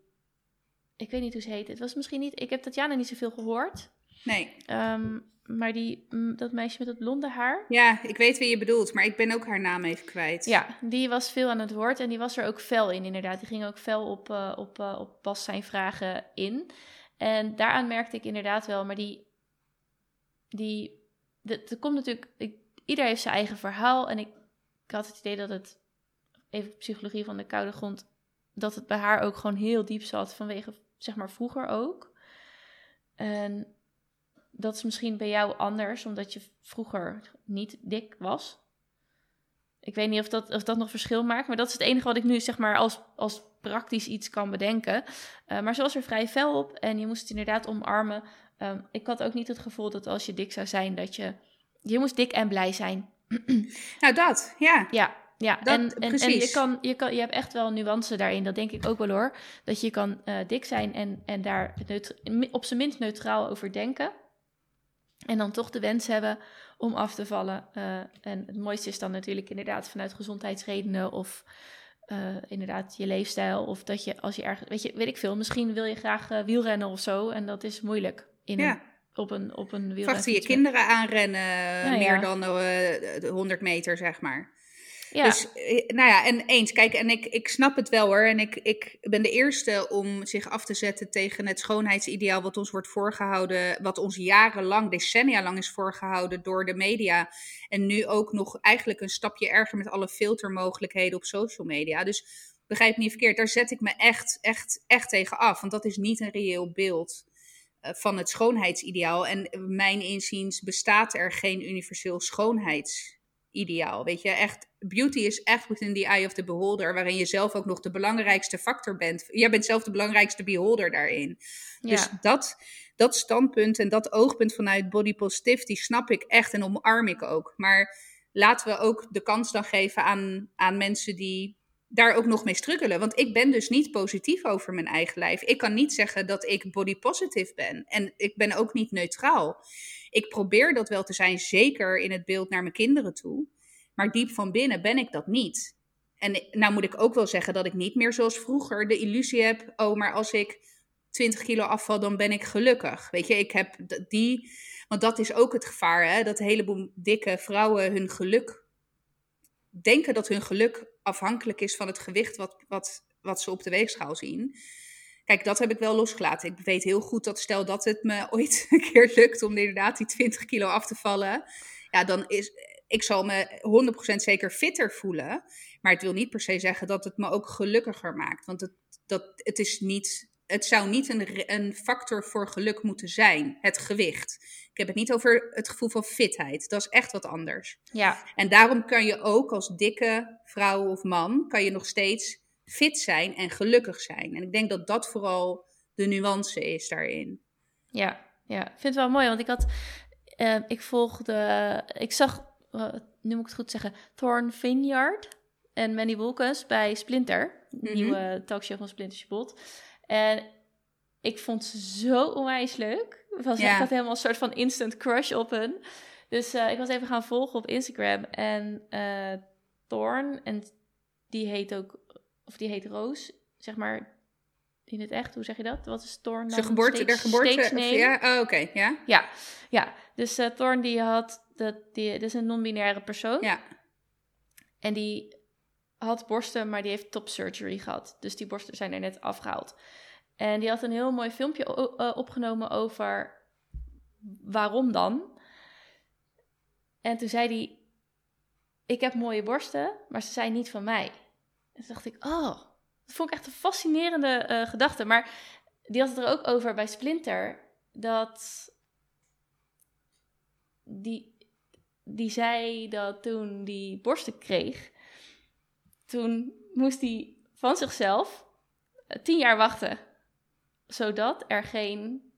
Ik weet niet hoe ze heet. Het was misschien niet. Ik heb Tatjana niet zoveel gehoord. Nee. Ehm, maar die, dat meisje met het blonde haar. Ja, ik weet wie je bedoelt, maar ik ben ook haar naam even kwijt. Ja, die was veel aan het woord en die was er ook fel in, inderdaad. Die ging ook fel op, uh, op, uh, op Bas zijn vragen in. En daaraan merkte ik inderdaad wel, maar die. die er komt natuurlijk. Ik, ieder heeft zijn eigen verhaal. En ik, ik had het idee dat het. Even psychologie van de koude grond. Dat het bij haar ook gewoon heel diep zat. Vanwege, zeg maar, vroeger ook. En dat is misschien bij jou anders, omdat je vroeger niet dik was. Ik weet niet of dat, of dat nog verschil maakt, maar dat is het enige wat ik nu zeg maar als, als praktisch iets kan bedenken. Uh, maar ze was er vrij fel op en je moest het inderdaad omarmen. Um, ik had ook niet het gevoel dat als je dik zou zijn, dat je... Je moest dik en blij zijn. nou, dat, ja. Ja, ja. Dat, en, en, en, je, kan, je, kan, je hebt echt wel nuance daarin, dat denk ik ook wel hoor. Dat je kan uh, dik zijn en, en daar op zijn minst neutraal over denken. En dan toch de wens hebben om af te vallen. Uh, en het mooiste is dan natuurlijk inderdaad vanuit gezondheidsredenen of uh, inderdaad je leefstijl. Of dat je als je ergens, weet je, weet ik veel, misschien wil je graag uh, wielrennen of zo. En dat is moeilijk in ja. een, op een, op een. Achter je kinderen aanrennen, ja, meer ja. dan 100 meter, zeg maar. Ja. Dus, nou ja, en eens, kijk, en ik, ik snap het wel hoor. En ik, ik ben de eerste om zich af te zetten tegen het schoonheidsideaal wat ons wordt voorgehouden, wat ons jarenlang, decennia lang is voorgehouden door de media. En nu ook nog eigenlijk een stapje erger met alle filtermogelijkheden op social media. Dus begrijp me niet verkeerd, daar zet ik me echt, echt, echt tegen af. Want dat is niet een reëel beeld van het schoonheidsideaal. En mijn inziens bestaat er geen universeel schoonheids ideaal. Weet je, echt, beauty is echt within the eye of the beholder, waarin je zelf ook nog de belangrijkste factor bent. Jij bent zelf de belangrijkste beholder daarin. Ja. Dus dat, dat standpunt en dat oogpunt vanuit body positivity snap ik echt en omarm ik ook. Maar laten we ook de kans dan geven aan, aan mensen die daar ook nog mee struggelen. Want ik ben dus niet positief over mijn eigen lijf. Ik kan niet zeggen dat ik body positive ben. En ik ben ook niet neutraal. Ik probeer dat wel te zijn, zeker in het beeld naar mijn kinderen toe. Maar diep van binnen ben ik dat niet. En nou moet ik ook wel zeggen dat ik niet meer zoals vroeger de illusie heb: oh, maar als ik 20 kilo afval, dan ben ik gelukkig. Weet je, ik heb die. Want dat is ook het gevaar, hè? dat een heleboel dikke vrouwen hun geluk. denken dat hun geluk afhankelijk is van het gewicht wat, wat, wat ze op de weegschaal zien. Kijk, dat heb ik wel losgelaten. Ik weet heel goed dat stel dat het me ooit een keer lukt om inderdaad die 20 kilo af te vallen. Ja, dan is. Ik zal me 100% zeker fitter voelen. Maar het wil niet per se zeggen dat het me ook gelukkiger maakt. Want het, dat, het is niet. Het zou niet een, een factor voor geluk moeten zijn, het gewicht. Ik heb het niet over het gevoel van fitheid. Dat is echt wat anders. Ja. En daarom kan je ook als dikke vrouw of man, kan je nog steeds fit zijn en gelukkig zijn. En ik denk dat dat vooral de nuance is daarin. Ja, ja. ik vind het wel mooi, want ik had, uh, ik volgde, ik zag, uh, nu moet ik het goed zeggen, Thorn Vineyard en Manny Wolkens bij Splinter, mm -hmm. nieuwe talkshow van Splinter Spot. En ik vond ze zo onwijs leuk. Was, ja. Ik had helemaal een soort van instant crush op hen. Dus uh, ik was even gaan volgen op Instagram. En Thorn, en die heet ook of die heet Roos, zeg maar in het echt, hoe zeg je dat? Wat is Thorn Zijn geboorte, stage, geboorte, of, ja? Oh, oké, ja. Ja, ja. Dus uh, Thorn die had, dat, die, dat is een non-binaire persoon. Ja. En die had borsten, maar die heeft top surgery gehad. Dus die borsten zijn er net afgehaald. En die had een heel mooi filmpje uh, opgenomen over waarom dan. En toen zei hij, ik heb mooie borsten, maar ze zijn niet van mij. En toen dacht ik, oh, dat vond ik echt een fascinerende uh, gedachte. Maar die had het er ook over bij Splinter. Dat die, die zei dat toen die borsten kreeg, toen moest hij van zichzelf uh, tien jaar wachten. Zodat er geen.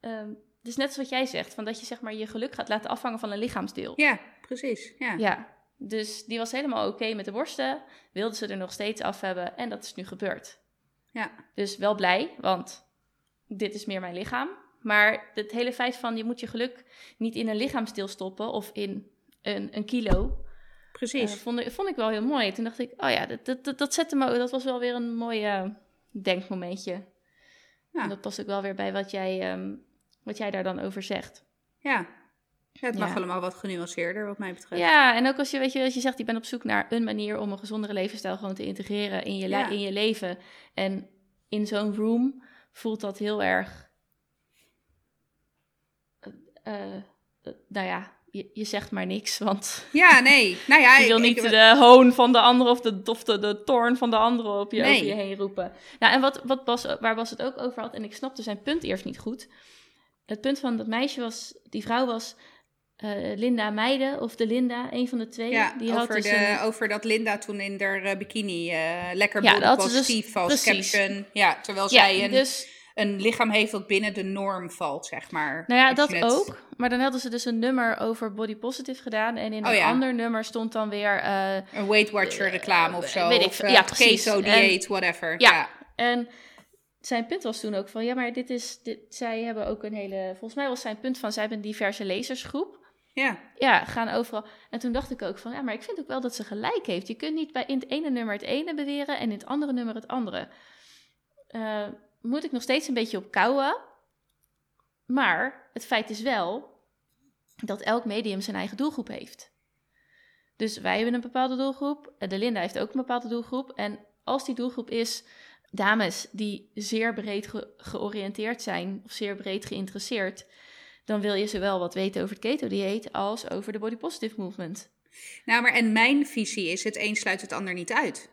Um, dus net zoals wat jij zegt, van dat je zeg maar je geluk gaat laten afhangen van een lichaamsdeel. Ja, precies. Ja. ja. Dus die was helemaal oké met de borsten. Wilde ze er nog steeds af hebben. En dat is nu gebeurd. Ja. Dus wel blij, want dit is meer mijn lichaam. Maar het hele feit van je moet je geluk niet in een lichaamsdeel stoppen of in een, een kilo. precies. Uh, vond, ik, vond ik wel heel mooi. Toen dacht ik, oh ja, dat, dat, dat, zette me, dat was wel weer een mooi uh, denkmomentje. Ja. En dat past ook wel weer bij wat jij, um, wat jij daar dan over zegt. Ja, ja, het mag ja. allemaal wat genuanceerder wat mij betreft. Ja, en ook als je, weet je, als je zegt, je bent op zoek naar een manier om een gezondere levensstijl gewoon te integreren in je, ja. in je leven. En in zo'n room voelt dat heel erg. Uh, nou ja, je, je, zegt maar niks, want... Ja, nee. Nou ja, je wil niet ik, de hoon van de andere of de, of de, de toorn van de andere op je, nee. over je heen roepen. Nou, en wat, wat Bas, waar Bas het ook over had, en ik snapte zijn punt eerst niet goed. Het punt van dat meisje was, die vrouw was uh, Linda Meijden of de Linda, een van de twee. Ja, die over, had dus de, een... over dat Linda toen in haar uh, bikini uh, lekker ja, positief dus, als caption. Ja, terwijl ja, zij een, dus, een lichaam heeft dat binnen de norm valt, zeg maar. Nou ja, dat ook. Maar dan hadden ze dus een nummer over body positive gedaan. En in oh, een ja. ander nummer stond dan weer... een Weight Watcher reclame of zo. Weet ik, of, ja, precies. Keto dieet, whatever. Ja, ja. en zijn punt was toen ook van... Ja, maar dit is... Dit, zij hebben ook een hele... Volgens mij was zijn punt van... Zij hebben een diverse lezersgroep. Ja. Ja, gaan overal. En toen dacht ik ook van, ja, maar ik vind ook wel dat ze gelijk heeft. Je kunt niet bij in het ene nummer het ene beweren en in het andere nummer het andere. Uh, moet ik nog steeds een beetje op kouwen. Maar het feit is wel dat elk medium zijn eigen doelgroep heeft. Dus wij hebben een bepaalde doelgroep. De Linda heeft ook een bepaalde doelgroep. En als die doelgroep is dames die zeer breed ge georiënteerd zijn of zeer breed geïnteresseerd, dan wil je zowel wat weten over het keto-dieet als over de body positive movement. Nou, maar en mijn visie is: het een sluit het ander niet uit.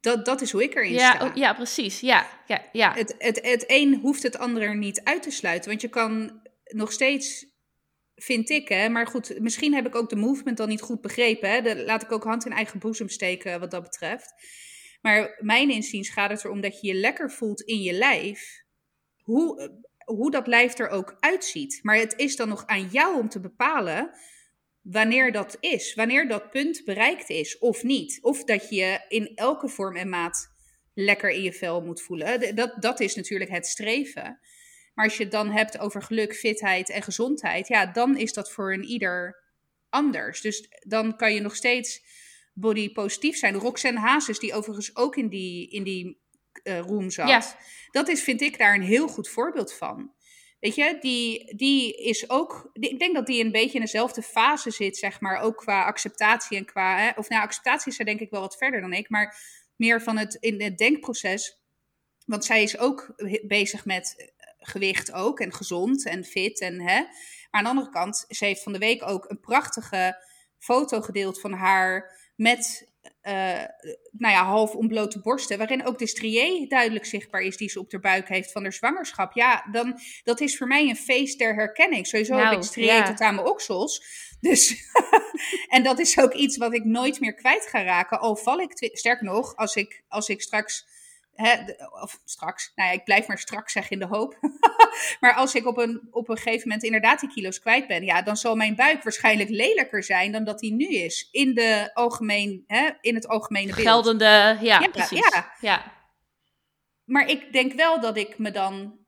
Dat, dat is hoe ik erin ja, sta. Oh, ja, precies. Ja, ja, ja. Het, het, het een hoeft het ander niet uit te sluiten. Want je kan nog steeds, vind ik, hè, maar goed, misschien heb ik ook de movement dan niet goed begrepen. Hè, de, laat ik ook hand in eigen boezem steken wat dat betreft. Maar mijn inziens gaat het erom dat je je lekker voelt in je lijf. Hoe, hoe dat lijf er ook uitziet. Maar het is dan nog aan jou om te bepalen wanneer dat is. Wanneer dat punt bereikt is of niet. Of dat je in elke vorm en maat lekker in je vel moet voelen. Dat, dat is natuurlijk het streven. Maar als je het dan hebt over geluk, fitheid en gezondheid, ja, dan is dat voor een ieder anders. Dus dan kan je nog steeds body positief zijn. Roxanne Hazes, die overigens ook in die, in die room zat. Ja. Dat is, vind ik, daar een heel goed voorbeeld van. Weet je, die, die is ook. Die, ik denk dat die een beetje in dezelfde fase zit, zeg maar. Ook qua acceptatie en qua. Hè, of nou, acceptatie is er denk ik wel wat verder dan ik. Maar meer van het in het denkproces. Want zij is ook bezig met eh, gewicht ook. En gezond en fit. En, hè. Maar aan de andere kant, ze heeft van de week ook een prachtige foto gedeeld van haar. Met uh, nou ja, half ontblote borsten, waarin ook de strié duidelijk zichtbaar is die ze op haar buik heeft van haar zwangerschap. Ja, dan, dat is voor mij een feest der herkenning. Sowieso nou, heb ik strié ja. tot aan mijn oksels. Dus, en dat is ook iets wat ik nooit meer kwijt ga raken. Al val ik, sterker nog, als ik, als ik straks Hè, of straks, nou ja, ik blijf maar straks zeggen in de hoop. maar als ik op een, op een gegeven moment inderdaad die kilo's kwijt ben, ja, dan zal mijn buik waarschijnlijk lelijker zijn dan dat hij nu is. In, de algemeen, hè, in het algemene beeld. Geldende, ja, ja precies. Ja. ja. Maar ik denk wel dat ik me dan,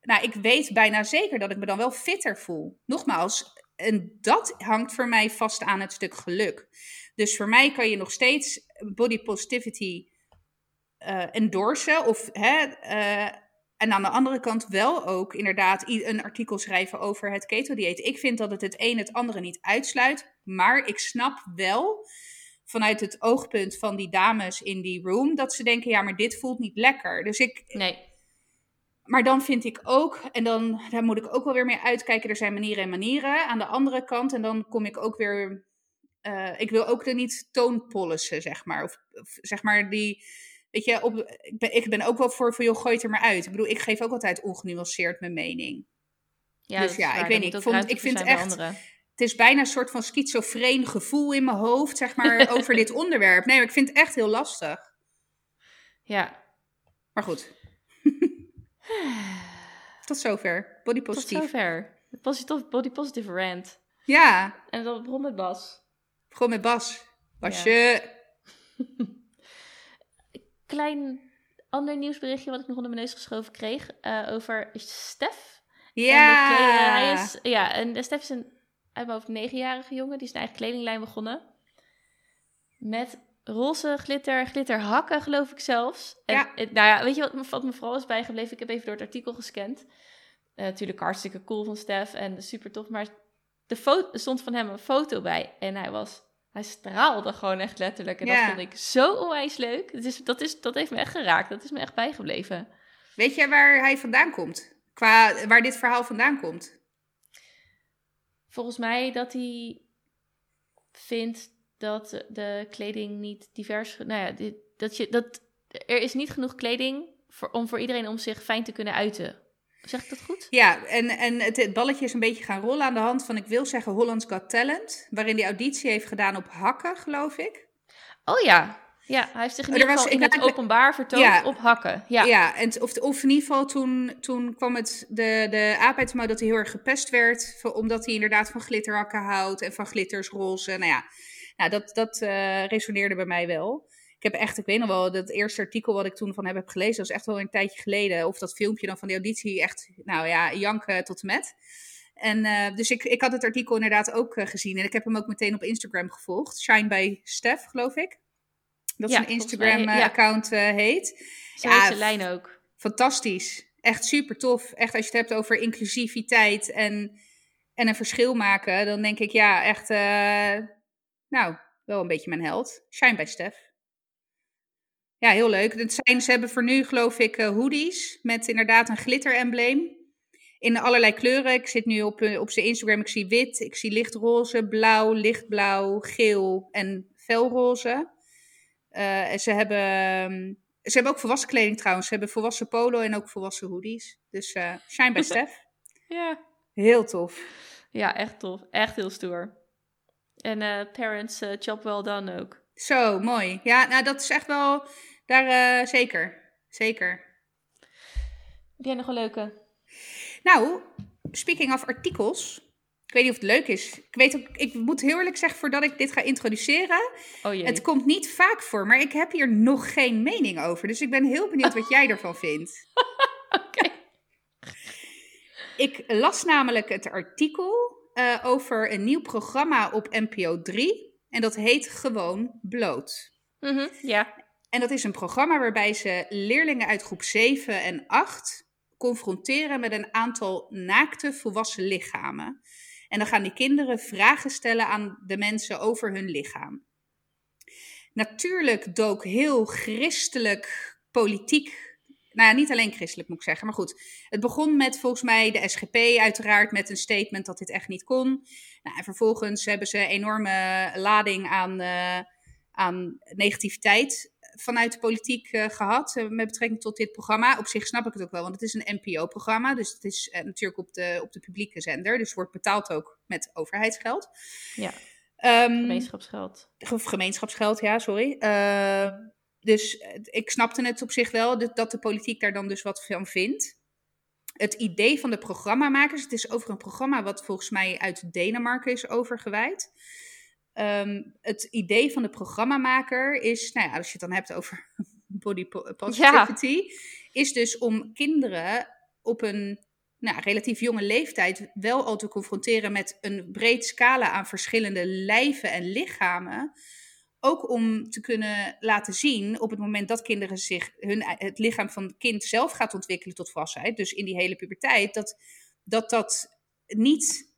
nou, ik weet bijna zeker dat ik me dan wel fitter voel. Nogmaals, en dat hangt voor mij vast aan het stuk geluk. Dus voor mij kan je nog steeds body positivity uh, endorsen. Of, hè, uh, en aan de andere kant wel ook inderdaad een artikel schrijven over het keto-dieet. Ik vind dat het het een het andere niet uitsluit. Maar ik snap wel vanuit het oogpunt van die dames in die room dat ze denken: ja, maar dit voelt niet lekker. Dus ik. Nee. Maar dan vind ik ook, en dan daar moet ik ook wel weer mee uitkijken. Er zijn manieren en manieren. Aan de andere kant, en dan kom ik ook weer. Uh, ik wil ook er niet toonpolissen, zeg maar. Of, of zeg maar die Weet je, op, ik, ben, ik ben ook wel voor, voor joh, gooi het er maar uit. Ik bedoel, ik geef ook altijd ongenuanceerd mijn mening. Ja, dus ja, ik weet niet. Ik, vond, ik vind echt. Het is bijna een soort van schizofreen gevoel in mijn hoofd, zeg maar, over dit onderwerp. Nee, maar ik vind het echt heel lastig. Ja. Maar goed. Tot zover. Body positief. Tot zover. Positive, body positive rant. Ja. En dat begon met Bas. Begon met Bas. Basje. Ja. klein ander nieuwsberichtje wat ik nog onder mijn neus geschoven kreeg uh, over Stef. Ja. En hij is, ja, en Stef is een uit mijn hoofd negenjarige jongen. Die is een eigen kledinglijn begonnen. Met roze glitter, glitterhakken geloof ik zelfs. En, Ja. nou ja, weet je wat, me- wat me vooral is bijgebleven? Ik heb even door het artikel gescand. Eh, natuurlijk hartstikke cool van Stef en super tof. Maar de foto, stond van hem een foto bij. En hij was... Hij straalde gewoon echt letterlijk. En Ja. dat vond ik zo onwijs leuk. Dat, is, dat, is, dat heeft me echt geraakt. Dat is me echt bijgebleven. Weet jij waar hij vandaan komt? Qua waar dit verhaal vandaan komt? Volgens mij dat hij vindt dat de kleding niet divers... Nou ja, dit- dat je, dat, er is niet genoeg kleding voor, om voor iedereen om zich fijn te kunnen uiten. Zeg ik dat goed? Ja, en, en het, het balletje is een beetje gaan rollen aan de hand van, ik wil zeggen, Holland's Got Talent. Waarin die auditie heeft gedaan op hakken, geloof ik. Oh ja. Ja, hij heeft zich in Er ieder geval in het openbaar vertoond Ja. op hakken. Ja. Ja, en, of, of in ieder geval toen, toen kwam het de, de aap uit de mouw dat hij heel erg gepest werd. Omdat hij inderdaad van glitterhakken houdt en van glitters, roze. Nou ja, nou, dat, dat eh, resoneerde bij mij wel. Ik heb echt, ik weet nog wel, dat eerste artikel wat ik toen van heb, heb gelezen, dat is echt wel een tijdje geleden. Of dat filmpje dan van die auditie, echt, nou ja, janken tot en met. En eh, dus ik, ik had het artikel inderdaad ook eh, gezien. En ik heb hem ook meteen op Instagram gevolgd. Shine by Steph, geloof ik. Dat Ja, zijn Instagram-account ja. heet. Zo Ja, heet zijn lijn ook. Fantastisch. Echt super tof. Echt als je het hebt over inclusiviteit en, en een verschil maken, dan denk ik ja, echt, eh, nou, wel een beetje mijn held. Shine bij Stef. Ja, heel leuk. Het zijn, ze hebben voor nu, geloof ik, eh, hoodies met inderdaad een glitter-embleem. In allerlei kleuren. Ik zit nu op, eh, op zijn Instagram. Ik zie wit, ik zie lichtroze, blauw, lichtblauw, geel en felroze. Eh, en ze hebben, ehm, ze hebben ook volwassen kleding trouwens. Ze hebben volwassen polo en ook volwassen hoodies. Dus eh shine bij Stef. Ja. Heel tof. ja, echt tof. Echt heel stoer. En parents, job well done ook. Zo, mooi. Ja, nou dat is echt wel, daar eh, zeker. Zeker. Heb jij nog een leuke? Nou, speaking of artikels. Ik weet niet of het leuk is. Ik, weet ook, ik moet heel eerlijk zeggen, voordat ik dit ga introduceren. Oh jee. Het komt niet vaak voor, maar ik heb hier nog geen mening over. Dus ik ben heel benieuwd wat jij ervan vindt. Oké. Ik las namelijk het artikel eh, over een nieuw programma op NPO 3. En dat heet gewoon Bloot. Mhm, ja. En dat is een programma waarbij ze leerlingen uit groep 7 en 8 confronteren met een aantal naakte volwassen lichamen. En dan gaan die kinderen vragen stellen aan de mensen over hun lichaam. Natuurlijk dook heel christelijk politiek. Nou ja, niet alleen christelijk moet ik zeggen, maar goed. Het begon met volgens mij de SGP uiteraard met een statement dat dit echt niet kon. Nou, en vervolgens hebben ze een enorme lading aan, eh, aan negativiteit vanuit de politiek eh, gehad eh, met betrekking tot dit programma. Op zich snap ik het ook wel, want het is een NPO-programma. Dus het is eh, natuurlijk op de, op de publieke zender. Dus wordt betaald ook met overheidsgeld. Ja. Ehm, Gemeenschapsgeld. of gemeenschapsgeld, ja, sorry. Dus ik snapte het op zich wel, dat dat de politiek daar dan dus wat van vindt. Het idee van de programmamakers, het is over een programma wat volgens mij uit Denemarken is overgewijd. Ehm, het idee van de programmamaker is, nou ja, als je het dan hebt over body po- positivity, is dus om kinderen op een nou, relatief jonge leeftijd wel al te confronteren met een breed scala aan verschillende lijven en lichamen. Ook om te kunnen laten zien op het moment dat kinderen zich hun, het lichaam van het kind zelf gaat ontwikkelen tot volwassenheid, dus in die hele puberteit, dat dat, dat niet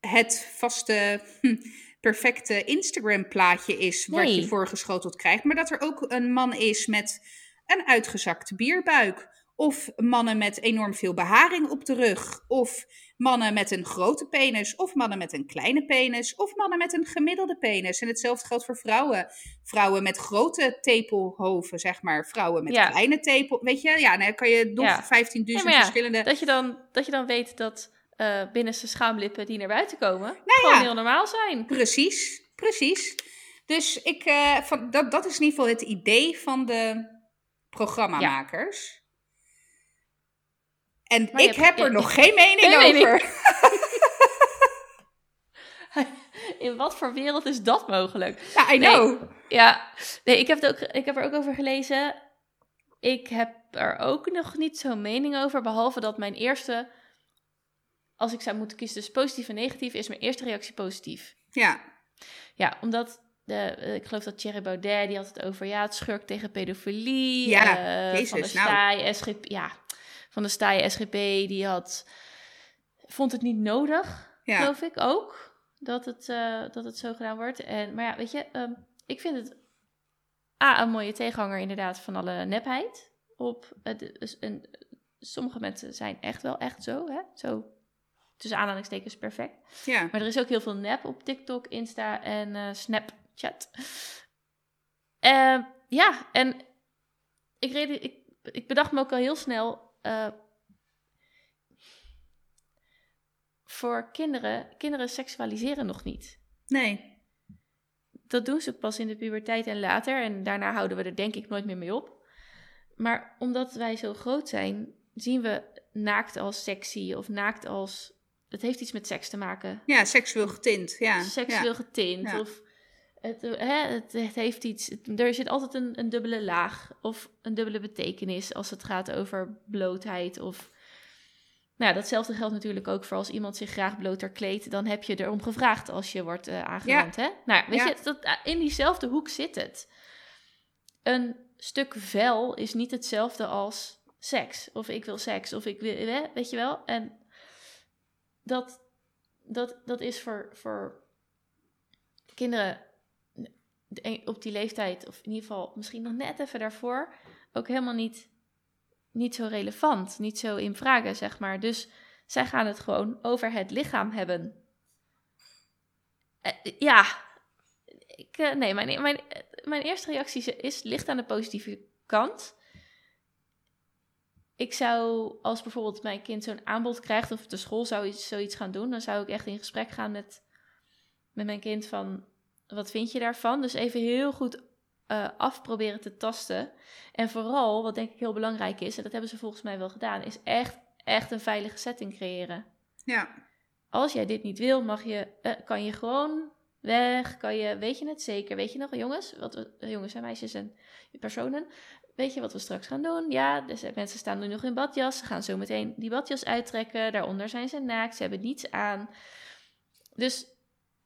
het vaste, hm, perfecte Instagram-plaatje is wat Nee. je voorgeschoteld krijgt, maar dat er ook een man is met een uitgezakte bierbuik. Of mannen met enorm veel beharing op de rug. Of mannen met een grote penis. Of mannen met een kleine penis. Of mannen met een gemiddelde penis. En hetzelfde geldt voor vrouwen. Vrouwen met grote tepelhoven, zeg maar. Vrouwen met Ja. kleine tepel. Weet je, ja, dan kan je nog Ja. 15.000 Ja, maar ja, verschillende. Dat je dan, dat je dan weet dat eh binnenste schaamlippen die naar buiten komen, Nou gewoon ja. heel normaal zijn. Precies, precies. Dus ik, eh, van, dat, dat is in ieder geval het idee van de programmamakers. En Maar ik heb er nog geen mening Geen mening. over. In wat voor wereld is dat mogelijk? Ja, I Nee. know. Ja, nee, ik heb, het ook, ik heb er ook over gelezen. Ik heb er ook nog niet zo'n mening over, behalve dat mijn eerste als ik zou moeten kiezen tussen positief en negatief, is mijn eerste reactie positief. Ja. Ja, omdat de, eh, ik geloof dat Thierry Baudet, die had het over, ja, het schurk tegen pedofilie. Ja, eh, Jezus, van de nou. staaie SGP, ja, van de staaie SGP, die had, vond het niet nodig, Ja. geloof ik ook, dat het, eh, dat het zo gedaan wordt. En, maar ja, weet je, ehm, ik vind het A, een mooie tegenhanger inderdaad van alle nepheid. Op, het, is een, sommige mensen zijn echt wel echt zo, hè, zo tussen aanhalingstekens perfect. Ja. Maar er is ook heel veel nep op TikTok, Insta en eh, Snapchat. Eh, ja, en ik, rede, ik, ik bedacht me ook al heel snel. eh, voor kinderen, kinderen seksualiseren nog niet. Nee. Dat doen ze pas in de puberteit en later. En daarna houden we er denk ik nooit meer mee op. Maar omdat wij zo groot zijn, zien we naakt als sexy of naakt als. Het heeft iets met seks te maken. Ja, seksueel getint. Ja. seksueel Ja. getint. Ja. Of het, hè, het, het heeft iets. het- er zit altijd een, een dubbele laag of een dubbele betekenis als het gaat over blootheid. Of. Nou, ja, datzelfde geldt natuurlijk ook voor als iemand zich graag bloter kleedt. Dan heb je erom gevraagd als je wordt aangerand. Hè? Nou, weet je, dat, eh, in diezelfde hoek zit het. Een stuk vel is niet hetzelfde als seks. Of ik wil seks. Of ik wil. Weet je wel? En dat, dat, dat is voor, voor kinderen de- op die leeftijd, of in ieder geval misschien nog net even daarvoor, ook helemaal niet, niet zo relevant, niet zo in vragen, zeg maar. Dus zij gaan het gewoon over het lichaam hebben. Eh, ja, ik, eh, nee, mijn, mijn, mijn eerste reactie is, ligt aan de positieve kant. Ik zou, als bijvoorbeeld mijn kind zo'n aanbod krijgt of de school zou iets, zoiets gaan doen, dan zou ik echt in gesprek gaan met, met mijn kind van, wat vind je daarvan? Dus even heel goed eh af proberen te tasten. En vooral, wat denk ik heel belangrijk is, en dat hebben ze volgens mij wel gedaan, is echt, echt een veilige setting creëren. Ja. Als jij dit niet wil, mag je, eh, kan je gewoon weg. Kan je, weet je het zeker? Weet je nog, jongens? Wat eh, jongens en meisjes en personen. Weet je wat we straks gaan doen? Ja, dus mensen staan nu nog in badjas. Ze gaan zo meteen die badjas uittrekken. Daaronder zijn ze naakt. Ze hebben niets aan. Dus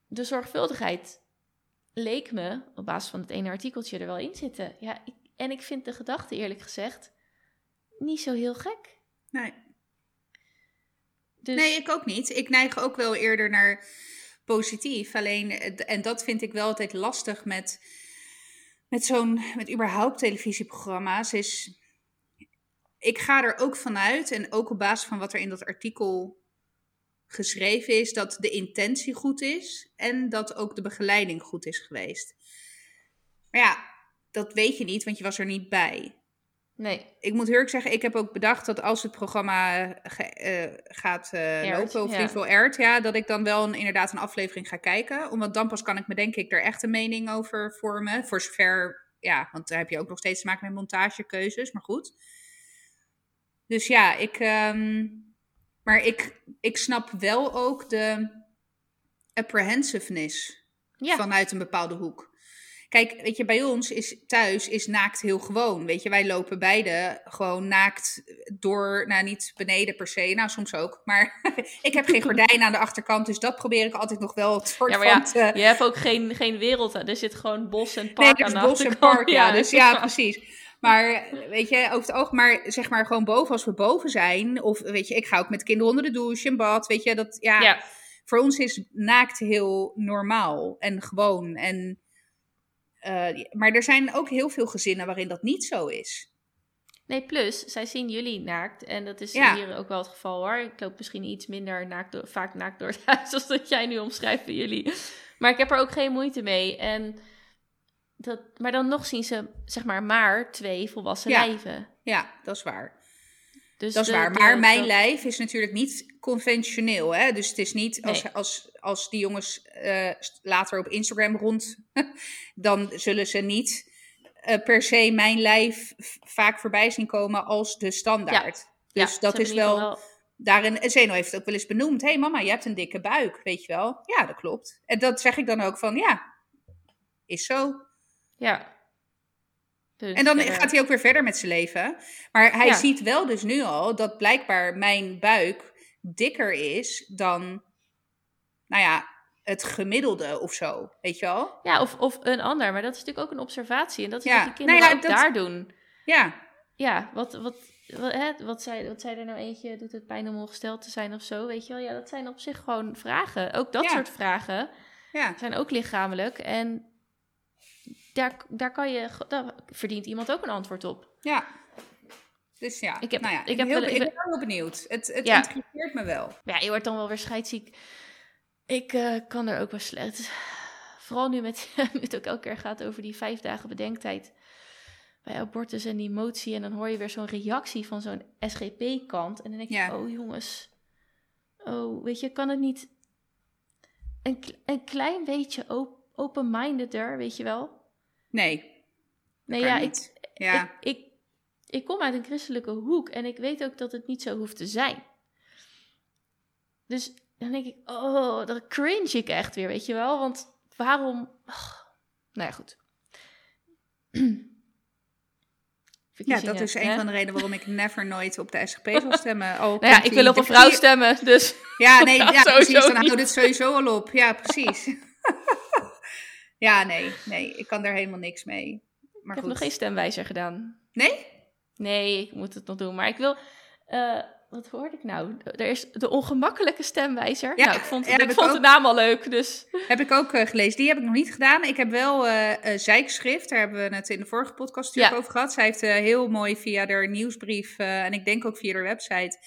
de zorgvuldigheid leek me, op basis van het ene artikeltje, er wel in zitten. Ja, ik, en ik vind de gedachte, eerlijk gezegd, niet zo heel gek. Nee. Dus, Nee, ik ook niet. Ik neig ook wel eerder naar positief. Alleen, en dat vind ik wel altijd lastig met, met zo'n, met überhaupt televisieprogramma's, is, ik ga er ook vanuit, en ook op basis van wat er in dat artikel geschreven is, dat de intentie goed is en dat ook de begeleiding goed is geweest. Maar ja, dat weet je niet, want je was er niet bij nee, ik moet heel eerlijk zeggen, ik heb ook bedacht dat als het programma ge- eh, gaat eh, lopen, of ja. geval aired, ja, dat ik dan wel een, inderdaad een aflevering ga kijken. Omdat dan pas kan ik me denk ik er echt een mening over vormen. Voor zover, ja, want daar heb je ook nog steeds te maken met montagekeuzes, maar goed. Dus ja, ik, ehm, maar ik, ik snap wel ook de apprehensiveness ja, vanuit een bepaalde hoek. Kijk, weet je, bij ons is thuis is naakt heel gewoon. Weet je, wij lopen beide gewoon naakt door, nou niet beneden per se, nou soms ook. Maar ik heb geen gordijn aan de achterkant, dus dat probeer ik altijd nog wel het soort Ja, maar ja, van te- Je hebt ook geen, geen wereld. hè. Er zit gewoon bos en Nee, park er aan de bos en park, ja. Dus ja, precies. Maar weet je, over het oog, maar zeg maar gewoon boven als we boven zijn. Of weet je, ik ga ook met kinderen onder de douche in bad. Weet je, dat ja, Ja, voor ons is naakt heel normaal en gewoon. En, eh, maar er zijn ook heel veel gezinnen waarin dat niet zo is. nee, plus, zij zien jullie naakt. En dat is Ja. hier ook wel het geval hoor. Ik loop misschien iets minder naakt door, vaak naakt door het huis, als dat jij nu omschrijft bij jullie. Maar ik heb er ook geen moeite mee. En dat, maar dan nog zien ze, zeg maar, maar twee volwassen Ja. lijven. Ja, dat is waar. Dus Dat is de- waar. de- Maar mijn dat- lijf is natuurlijk niet conventioneel. Hè? Dus het is niet als, Nee. als, als die jongens eh, later op Instagram rond, dan zullen ze niet eh, per se mijn lijf vaak voorbij zien komen als de standaard. Ja, Dus dat is wel, geval daarin, en Zeno heeft het ook wel eens benoemd. Hé hey mama, je hebt een dikke buik, weet je wel? Ja, dat klopt. En dat zeg ik dan ook van, ja, is zo. Ja. Dus En dan verder- gaat hij ook weer verder met zijn leven. Maar hij Ja. ziet wel dus nu al dat blijkbaar mijn buik dikker is dan, nou ja, het gemiddelde of zo. Weet je wel? Ja, of, of een ander. Maar dat is natuurlijk ook een observatie. En dat is Ja. wat die kinderen ja, ook dat- daar doen. Ja, Ja, wat, wat, wat, hè, wat, zei, wat zei er nou eentje? Doet het pijn om ongesteld te zijn of zo? Weet je wel? Ja, dat zijn op zich gewoon vragen. Ook dat soort vragen ja. zijn ook lichamelijk. En daar, daar, kan je, daar verdient iemand ook een antwoord op. Ja. Dus ja, Ik heb- nou ja, ik heb heel, wel- ik ben heel benieuwd. Het, het Ja. intrigeert me wel. Ja, je wordt dan wel weer scheidsziek. Ik eh, kan er ook wel slecht. Vooral nu met nu het ook elke keer gaat over die vijf dagen bedenktijd bij abortus en die motie. En dan hoor je weer zo'n reactie van zo'n SGP-kant. En dan denk je, Ja. oh jongens. Oh, weet je, kan het niet een, een klein beetje op, open-mindeder, weet je wel? Nee, Nee, ja, ik. Ja, ik, ik, ik kom uit een christelijke hoek en ik weet ook dat het niet zo hoeft te zijn. Dus dan denk ik, oh, dat cringe ik echt weer, weet je wel? Want waarom... nou ja, goed. ja, dat is een van de redenen waarom ik never nooit op de SGP zal stemmen. Al Nou ja, ik wil op een vrouw stemmen, dus... Ja, nee, Ja, precies. Dan houdt het sowieso al op. Ja, precies. ja, nee, nee, ik kan daar helemaal niks mee. Maar ik heb nog geen stemwijzer gedaan. Nee? Nee, ik moet het nog doen. Maar ik wil... eh, wat hoorde ik nou? Er is de ongemakkelijke stemwijzer. Ja, nou, ik vond, ja, ik de naam al leuk, dus... Heb ik ook eh, gelezen. Die heb ik nog niet gedaan. Ik heb wel eh, Zijkschrift. Daar hebben we het in de vorige podcast natuurlijk Ja. over gehad. Zij heeft heel mooi via haar nieuwsbrief en ik denk ook via haar website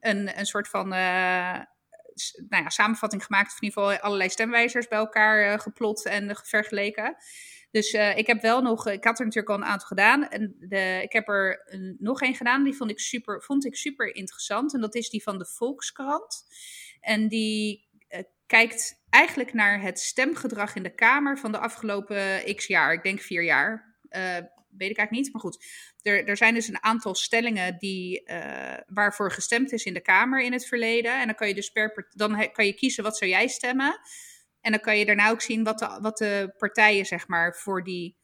een, een soort van nou ja, samenvatting gemaakt. Of in ieder geval allerlei stemwijzers bij elkaar eh, geplot en eh, vergeleken. Dus eh, ik heb wel nog, ik had er natuurlijk al een aantal gedaan. En de, ik heb er nog één gedaan. Die vond ik, super, vond ik super interessant. En dat is die van de Volkskrant. En die kijkt eigenlijk naar het stemgedrag in de Kamer van de afgelopen x jaar. Ik denk vier jaar. Weet ik eigenlijk niet. Maar goed, er, er zijn dus een aantal stellingen die, eh, waarvoor gestemd is in de Kamer in het verleden. En dan kan je dus per dan kan je kiezen wat zou jij stemmen. En dan kan je daarna ook zien wat de, wat de partijen, zeg maar, voor die,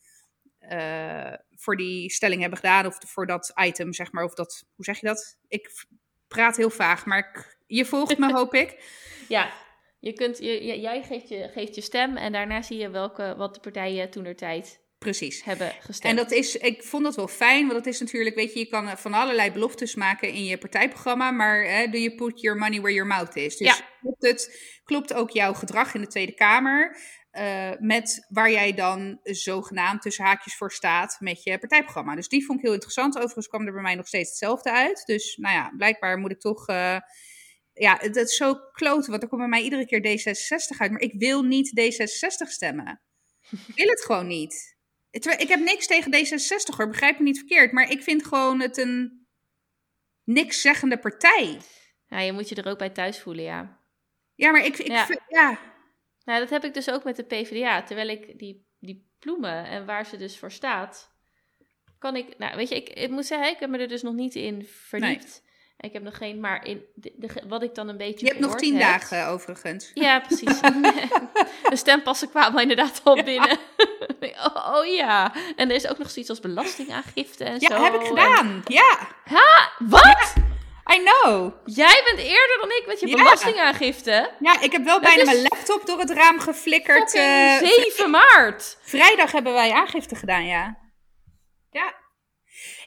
eh, voor die stelling hebben gedaan. Of voor dat item, zeg maar. Of dat, hoe zeg je dat? Ik praat heel vaag, maar ik- je volgt me, hoop ik. Ja, je kunt, je, jij geeft je, geeft je stem en daarna zie je welke, wat de partijen toen der tijd Precies. hebben gestemd. En dat is, ik vond dat wel fijn, want dat is natuurlijk, weet je, je kan eh, van allerlei beloftes maken in je partijprogramma, maar hè, do you put your money where your mouth is? Dus Ja. klopt, het, klopt ook jouw gedrag in de Tweede Kamer eh, met waar jij dan zogenaamd tussen haakjes voor staat met je partijprogramma? Dus die vond ik heel interessant. Overigens kwam er bij mij nog steeds hetzelfde uit. Dus nou ja, blijkbaar moet ik toch... eh, ja, het het is zo kloten, want er komt bij mij iedere keer D66 uit. Maar ik wil niet D66 stemmen. Ik wil het gewoon niet. Ik heb niks tegen D66 hoor, begrijp me niet verkeerd. Maar ik vind gewoon het een niks zeggende partij. Ja, je moet je er ook bij thuis voelen, ja. Ja, maar ik, ik ja. Nou, dat heb ik dus ook met de PvdA. Terwijl ik die, die ploemen en waar ze dus voor staat, kan ik... Nou, weet je, ik, ik moet zeggen, ik heb me er dus nog niet in verdiept. Ik heb nog geen, maar in de, de- wat ik dan een beetje Je hebt nog tien heb- dagen overigens. Ja, precies. de stempassen kwamen inderdaad al binnen. oh, oh ja. En er is ook nog zoiets als belastingaangifte en zo. Ja, heb ik En- gedaan. Ja, Wat? I know. Jij bent eerder dan ik met je Ja. belastingaangifte. Ja, ik heb wel Dat bijna mijn laptop door het raam geflikkerd. eh, Fucking 7 maart. Vrijdag hebben wij aangifte gedaan, ja. Ja.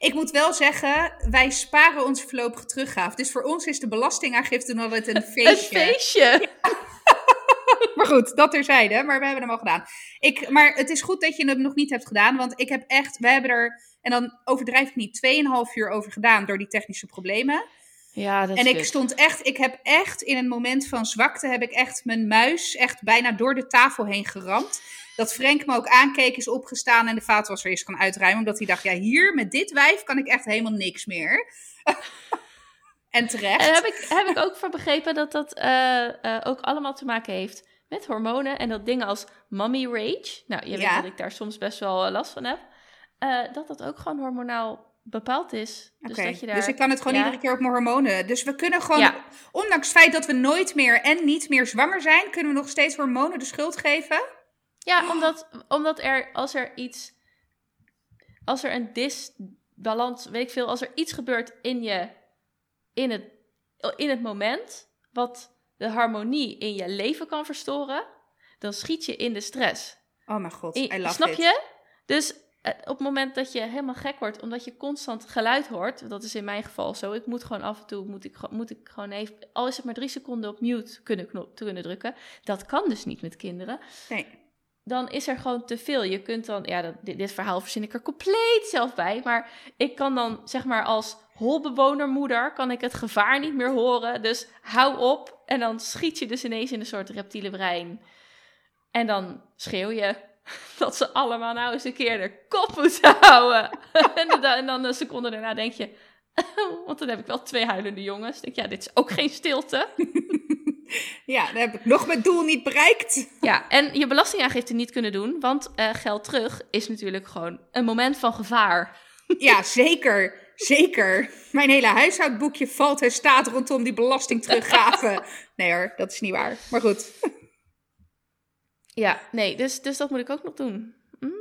Ik moet wel zeggen, wij sparen onze voorlopige teruggave. Dus voor ons is de belastingaangifte nog altijd een Een feestje. feestje. Maar goed, dat terzijde. Maar we hebben hem al gedaan. Ik, maar het is goed dat je hem nog niet hebt gedaan. Want ik heb echt, we hebben er, en dan overdrijf ik niet, 2,5 uur over gedaan door die technische problemen. Ja, dat En ik stond echt, ik heb echt in een moment van zwakte, heb ik echt mijn muis echt bijna door de tafel heen geramd. Dat Frank me ook aankeek, is opgestaan en de vaatwasser is kan uitruimen. Omdat hij dacht, ja hier, met dit wijf kan ik echt helemaal niks meer. en terecht. En heb ik, heb ik ook van begrepen dat dat eh, eh, ook allemaal te maken heeft met hormonen. En dat dingen als mommy rage, nou je weet Ja. dat ik daar soms best wel eh, last van heb. dat dat ook gewoon hormonaal bepaald is. Dus, dat je daar, dus ik kan het gewoon ja. iedere keer op mijn hormonen. Dus we kunnen gewoon, Ja. ondanks het feit dat we nooit meer en niet meer zwanger zijn, kunnen we nog steeds hormonen de schuld geven. Ja, omdat, omdat er, als er iets, als er een disbalans, weet ik veel, als er iets gebeurt in je, in het, in het moment wat de harmonie in je leven kan verstoren, dan schiet je in de stress. Oh mijn god, I- love snap it. je? Dus op het moment dat je helemaal gek wordt, omdat je constant geluid hoort, dat is in mijn geval zo. Ik moet gewoon af en toe, moet ik, gewoon- moet ik gewoon even, al is het maar drie seconden op mute kunnen, knop, kunnen drukken. Dat kan dus niet met kinderen. Nee. Dan is er gewoon te veel. Je kunt dan, ja, dat, dit, dit verhaal verzin ik er compleet zelf bij. Maar ik kan dan, zeg maar, als holbewonermoeder, kan ik het gevaar niet meer horen. Dus hou op. En dan schiet je dus ineens in een soort reptiele brein. En dan schreeuw je dat ze allemaal nou eens een keer de kop moeten houden. en, dan, en dan een seconde daarna denk je... Want dan heb ik wel twee huilende jongens. Denk ja, dit is ook geen stilte. Ja, dan heb ik nog mijn doel niet bereikt. Ja, en je belastingaangifte niet kunnen doen, want eh, geld terug is natuurlijk gewoon een moment van gevaar. Ja, zeker. Zeker. Mijn hele huishoudboekje valt en staat rondom die belasting teruggave. Nee hoor, dat is niet waar. Maar goed. Ja, nee, dus, dus dat moet ik ook nog doen. Mm.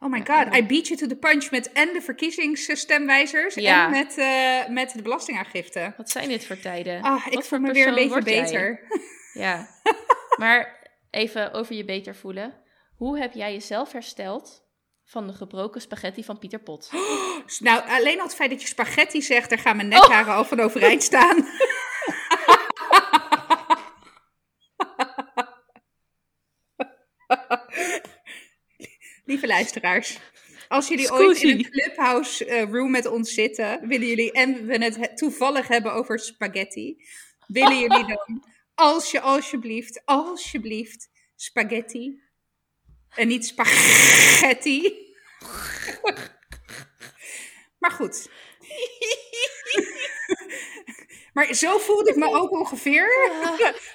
Oh my god, I beat you to the punch met en de verkiezingsstemwijzers Ja. en met, eh, met de belastingaangifte. Wat zijn dit voor tijden? Ah, ik Wat voel me weer een beetje jij? beter. Ja, maar even over je beter voelen. Hoe heb jij jezelf hersteld van de gebroken spaghetti van Pieter Pot? Nou, alleen al het feit dat je spaghetti zegt, daar gaan mijn nekharen al van overeind staan. Lieve luisteraars, als jullie ooit in een clubhouse eh, room met ons zitten, willen jullie, en we het he- toevallig hebben over spaghetti, willen jullie dan, als je alsjeblieft, alsjeblieft, spaghetti, en niet spaghetti, maar goed. maar zo voelde ik me ook ongeveer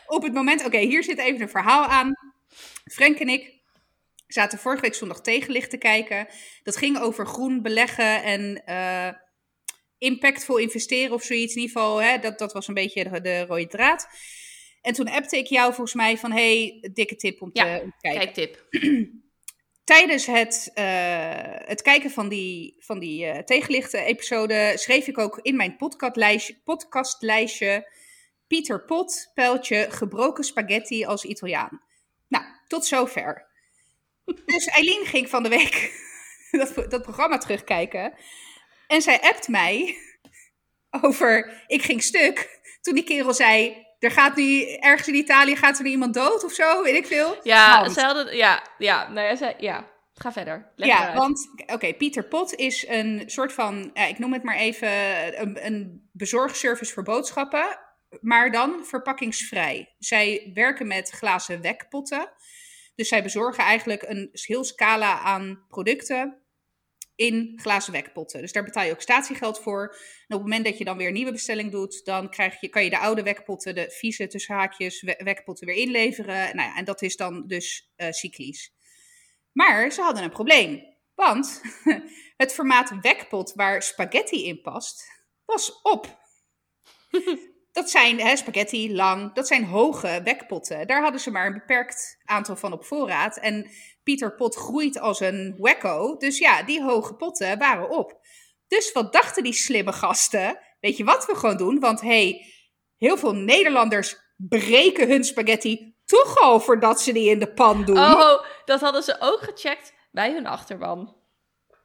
op het moment. Oké, hier zit even een verhaal aan. Frank en ik zaten vorige week zondag tegenlicht te kijken. Dat ging over groen beleggen en eh, impactvol investeren of zoiets. In ieder geval, hè, dat, dat was een beetje de, de rode draad. En toen appte ik jou volgens mij van... hey, dikke tip om te, Ja, om te kijken Kijktip. tijdens het, eh, het kijken van die, van die eh, tegenlichten-episode schreef ik ook in mijn podcastlijstje, podcastlijstje Pieter Pot, pijltje, gebroken spaghetti als Italiaan. Nou, tot zover. Dus Eileen ging van de week dat, dat programma terugkijken. En zij appt mij over, ik ging stuk, toen die kerel zei... Er gaat nu ergens in Italië gaat er nu iemand dood of zo, weet ik veel. Ja, ze hadden, ja, ja, nou ja, ze, ja. Ga verder. Leg ja, want oké, Pieter Pot is een soort van, ja, ik noem het maar even, een, een bezorgservice voor boodschappen, maar dan verpakkingsvrij. Zij werken met glazen wekpotten. Dus zij bezorgen eigenlijk een heel scala aan producten in glazen wekpotten. Dus daar betaal je ook statiegeld voor. En op het moment dat je dan weer een nieuwe bestelling doet, dan krijg je, kan je de oude wekpotten, de vieze tussen haakjes we- wekpotten weer inleveren. Nou ja, en dat is dan dus cyclisch. Maar ze hadden een probleem. Want het formaat wekpot waar spaghetti in past, was op. Dat zijn hè, spaghetti, lang, dat zijn hoge wekpotten. Daar hadden ze maar een beperkt aantal van op voorraad. En Pieter Pot groeit als een wekko. Dus ja, die hoge potten waren op. Dus wat dachten die slimme gasten? Weet je wat we gewoon doen? Want hey, heel veel Nederlanders breken hun spaghetti toch al voordat ze die in de pan doen. Oh, dat hadden ze ook gecheckt bij hun achterban.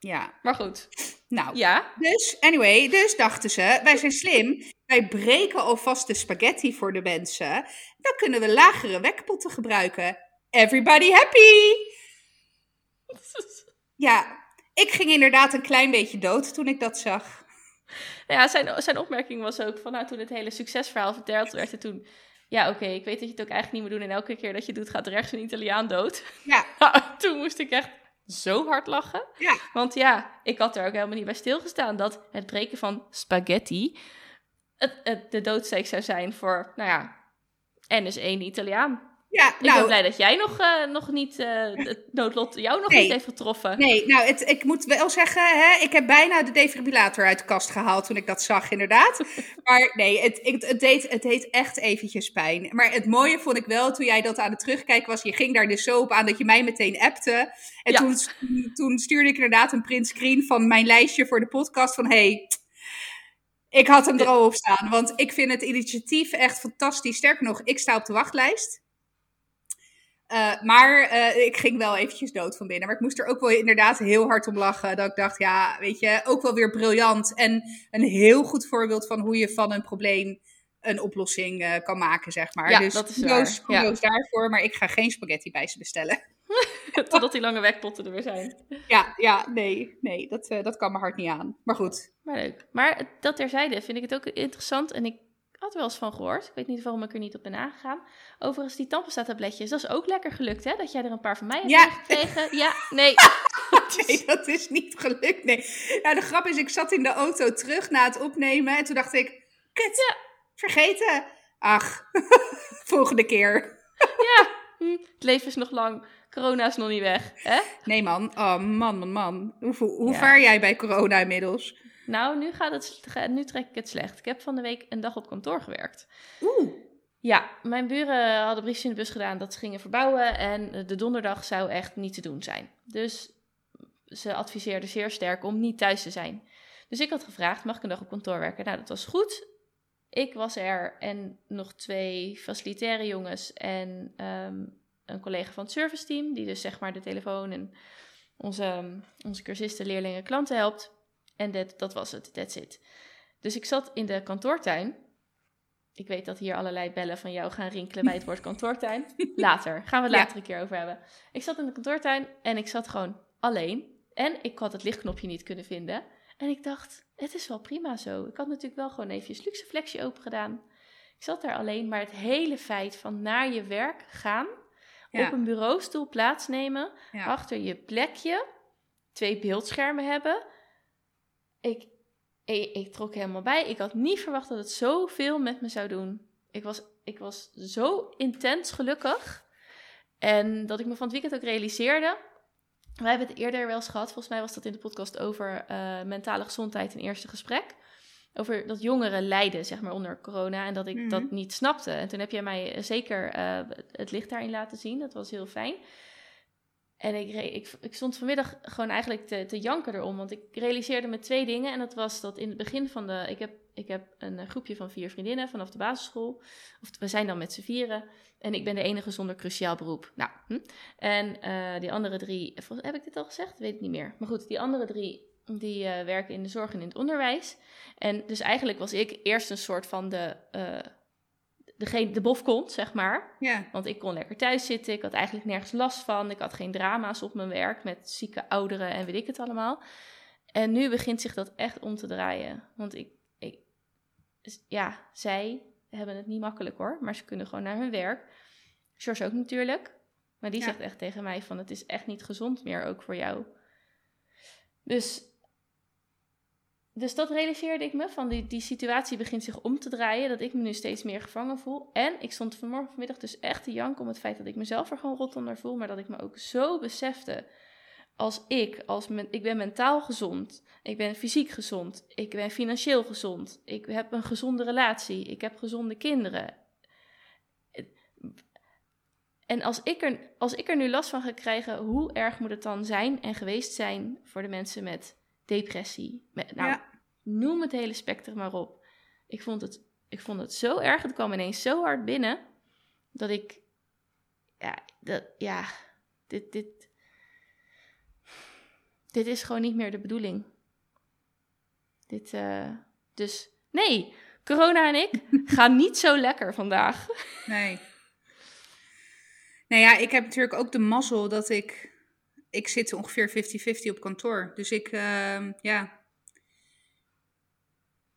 Ja, Maar goed, nou. ja. Dus, anyway, dus dachten ze, wij zijn slim. Wij breken alvast de spaghetti voor de mensen. Dan kunnen we lagere wekpotten gebruiken. Everybody happy! Ja, ik ging inderdaad een klein beetje dood toen ik dat zag. Ja, zijn, zijn opmerking was ook van, nou, toen het hele succesverhaal verteld werd, en toen, ja, oké, ik weet dat je het ook eigenlijk niet meer doet en elke keer dat je het doet gaat ergens een Italiaan dood. Ja, toen moest ik echt zo hard lachen. ja, Want ja, ik had er ook helemaal niet bij stilgestaan dat het breken van spaghetti het, het, de doodsteek zou zijn voor, nou ja, en is één Italiaan. Ja. Ik ben Nou, blij dat jij nog, eh, nog niet, eh, het noodlot jou nog Nee. niet heeft getroffen. nee, nou, het, ik moet wel zeggen, hè, ik heb bijna de defibrillator uit de kast gehaald toen ik dat zag, inderdaad. Maar nee, het, het, het, deed, het deed echt eventjes pijn. Maar het mooie vond ik wel, toen jij dat aan het terugkijken was, je ging daar dus zo op aan dat je mij meteen appte. En Ja. toen, toen stuurde ik inderdaad een print screen van mijn lijstje voor de podcast van, hey, Ik had hem er al op staan, want ik vind het initiatief echt fantastisch. Sterker nog, ik sta op de wachtlijst. Uh, maar uh, ik ging wel eventjes dood van binnen. Maar ik moest er ook wel inderdaad heel hard om lachen. Dat ik dacht, ja, weet je, ook wel weer briljant. En een heel goed voorbeeld van hoe je van een probleem een oplossing uh, kan maken, zeg maar. Ja, dus dat is kudos, kudos daarvoor. Maar ik ga geen spaghetti bij ze bestellen. Totdat die lange wekpotten er weer zijn. Ja, ja nee, nee dat, dat kan mijn hart niet aan. Maar goed. Maar leuk. Maar dat terzijde vind ik het ook interessant. En ik had er wel eens van gehoord. Ik weet niet waarom ik er niet op ben aangegaan. Overigens, die tandpasta-tabletjes, dat is ook lekker gelukt, hè? Dat jij er een paar van mij hebt Ja. gekregen. Ja, nee. Nee, dat is niet gelukt. Nee. Ja, de grap is, ik zat in de auto terug na het opnemen. En toen dacht ik, kut, vergeten. Ach, volgende keer. Ja, hm, het leven is nog lang. Corona is nog niet weg, hè? Nee man, oh man, man, man. Hoe, hoe, hoe Ja. vaar jij bij corona inmiddels? Nou, nu, gaat het, nu trek ik het slecht. Ik heb van de week een dag op kantoor gewerkt. Oeh. Ja, mijn buren hadden briefjes in de bus gedaan dat ze gingen verbouwen. En de donderdag zou echt niet te doen zijn. Dus ze adviseerden zeer sterk om niet thuis te zijn. Dus ik had gevraagd, mag ik een dag op kantoor werken? Nou, dat was goed. Ik was er en nog twee facilitaire jongens en ehm, een collega van het serviceteam, die dus zeg maar de telefoon en onze, onze cursisten, leerlingen, klanten helpt. En dat, dat was het, that's it. Dus ik zat in de kantoortuin. Ik weet dat hier allerlei bellen van jou gaan rinkelen bij het woord kantoortuin. Later, gaan we het Ja. later een keer over hebben. Ik zat in de kantoortuin en ik zat gewoon alleen. En ik had het lichtknopje niet kunnen vinden. En ik dacht, het is wel prima zo. Ik had natuurlijk wel gewoon even luxe flexje open gedaan. Ik zat daar alleen, maar het hele feit van naar je werk gaan, Ja. op een bureaustoel plaatsnemen, Ja. achter je plekje, twee beeldschermen hebben. Ik, ik, ik trok helemaal bij. Ik had niet verwacht dat het zoveel met me zou doen. Ik was, ik was zo intens gelukkig. En dat ik me van het weekend ook realiseerde. Wij hebben het eerder wel eens gehad. Volgens mij was dat in de podcast over eh, mentale gezondheid, een eerste gesprek. Over dat jongeren lijden, zeg maar, onder corona. En dat ik Mhm. dat niet snapte. En toen heb jij mij eh, zeker eh, het licht daarin laten zien. Dat was heel fijn. En ik, ik, stond vanmiddag gewoon eigenlijk te, te janken erom. Want ik realiseerde me twee dingen. En dat was dat in het begin van de... Ik heb, ik heb een eh, groepje van vier vriendinnen vanaf de basisschool. Of we zijn dan met z'n vieren. En ik ben de enige zonder cruciaal beroep. Nou, hm. En eh, die andere drie... volgens- Heb ik dit al gezegd? Weet ik niet meer. Maar goed, die andere drie... Die eh, werken in de zorg en in het onderwijs. En dus eigenlijk was ik eerst een soort van de... eh degene, de bofkont, zeg maar. Ja. Want ik kon lekker thuis zitten. Ik had eigenlijk nergens last van. Ik had geen drama's op mijn werk met zieke ouderen en weet ik het allemaal. En nu begint zich dat echt om te draaien. Want ik, ik ja, zij hebben het niet makkelijk hoor. Maar ze kunnen gewoon naar hun werk. George ook natuurlijk. Maar die Ja. zegt echt tegen mij van het is echt niet gezond meer ook voor jou. Dus, dus dat realiseerde ik me. Van die, die situatie begint zich om te draaien. Dat ik me nu steeds meer gevangen voel. En ik stond vanmorgen vanmiddag dus echt te janken om het feit dat ik mezelf er gewoon rot onder voel. Maar dat ik me ook zo besefte. Als ik, als ik ben mentaal gezond. Ik ben fysiek gezond. Ik ben financieel gezond. Ik heb een gezonde relatie. Ik heb gezonde kinderen. En als ik, er, als ik er nu last van ga krijgen, hoe erg moet het dan zijn en geweest zijn voor de mensen met depressie? Met, nou, Ja. noem het hele spectrum maar op. Ik vond, het, ik vond het zo erg, het kwam ineens zo hard binnen, dat ik, ja, dat, ja dit, dit, dit is gewoon niet meer de bedoeling. Dit, eh, dus nee, corona en ik gaan niet zo lekker vandaag. Nee. Nou ja, ik heb natuurlijk ook de mazzel dat ik... Ik zit ongeveer 50-50 op kantoor. Dus ik, ehm, ja...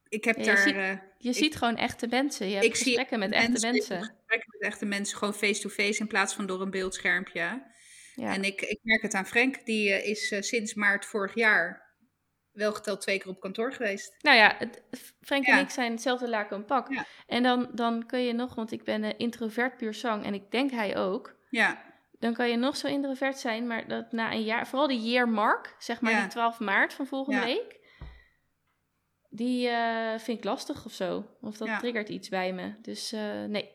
Ik heb Ja, je daar... ziet- eh, Je Ik- ziet gewoon echte mensen. Je hebt ik zie gesprekken met echte mensen, mensen. Gesprekken met echte mensen, gewoon face-to-face in plaats van door een beeldschermpje. Ja. En ik, ik merk het aan Frank, die eh, is eh, sinds maart vorig jaar wel geteld twee keer op kantoor geweest. Nou ja, het, Frank en ik zijn hetzelfde laken een pak. Ja. En dan, dan kun je nog, want ik ben een introvert puur zang en ik denk hij ook. Ja, Dan kan je nog zo introvert zijn, maar dat na een jaar, vooral die year mark, zeg maar Ja. die 12 maart van volgende Ja. week, die eh, vind ik lastig of zo. Of dat Ja. triggert iets bij me. Dus eh, nee.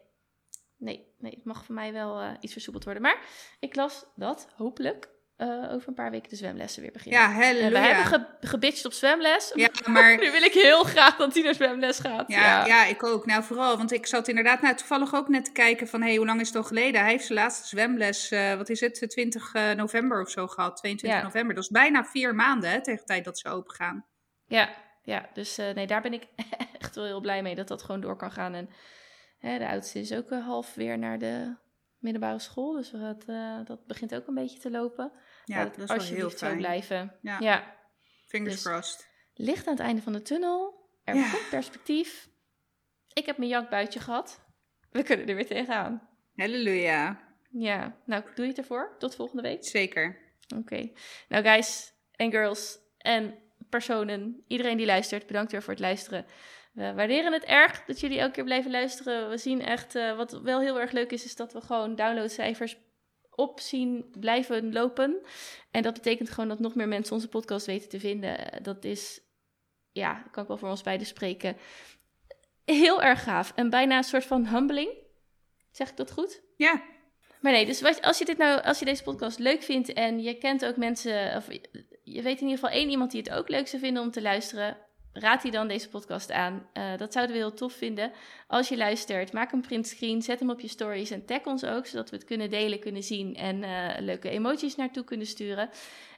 Nee, nee, het mag voor mij wel eh, iets versoepeld worden. Maar ik las dat, hopelijk, eh, over een paar weken de zwemlessen weer beginnen. Ja, en we hebben ge gebitcht op zwemles. Ja, maar nu wil ik heel graag dat hij naar zwemles gaat. Ja, ja. ik ook. Nou, vooral, want ik zat inderdaad nou, toevallig ook net te kijken van, hé, hey, hoe lang is het al geleden? Hij heeft zijn laatste zwemles, eh, wat is het, 20 eh, november of zo gehad, 22 Ja. november. Dat is bijna vier maanden, hè, tegen de tijd dat ze open gaan. Ja, ja, dus nee, daar ben ik echt wel heel blij mee dat dat gewoon door kan gaan. En hè, de oudste is ook half weer naar de middelbare school, dus dat, dat begint ook een beetje te lopen. Ja, dat is wel heel zo fijn. blijven. Ja. ja, Fingers Dus- crossed. licht aan het einde van de tunnel. Er Ja. komt perspectief. Ik heb mijn jankbuitje gehad. We kunnen er weer tegenaan. Halleluja. Ja, nou, doe je het ervoor? Tot volgende week. Zeker. Oké. Nou, guys en girls en personen, iedereen die luistert, bedankt weer voor het luisteren. We waarderen het erg dat jullie elke keer blijven luisteren. We zien echt, eh, wat wel heel erg leuk is, is dat we gewoon downloadcijfers op zien blijven lopen. En dat betekent gewoon dat nog meer mensen onze podcast weten te vinden. Dat is, ja, kan ik wel voor ons beiden spreken, heel erg gaaf. En bijna een soort van humbling. Zeg ik dat goed? Ja, Maar nee, dus wat, als, je dit nou, als je deze podcast leuk vindt en je kent ook mensen, of je weet in ieder geval één iemand die het ook leuk zou vinden om te luisteren, raad die dan deze podcast aan. Eh, dat zouden we heel tof vinden. Als je luistert, maak een printscreen, zet hem op je stories en tag ons ook, zodat we het kunnen delen, kunnen zien en eh, leuke emoties naartoe kunnen sturen.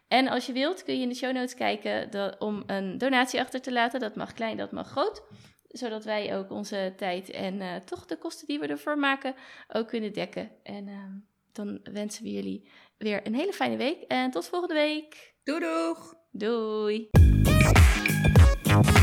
En als je wilt, kun je in de show notes kijken dat- om een donatie achter te laten. Dat mag klein, dat mag groot. Zodat wij ook onze tijd en eh, toch de kosten die we ervoor maken ook kunnen dekken. En ehm, dan wensen we jullie weer een hele fijne week. En tot volgende week. doei doeg! Doei! Bye.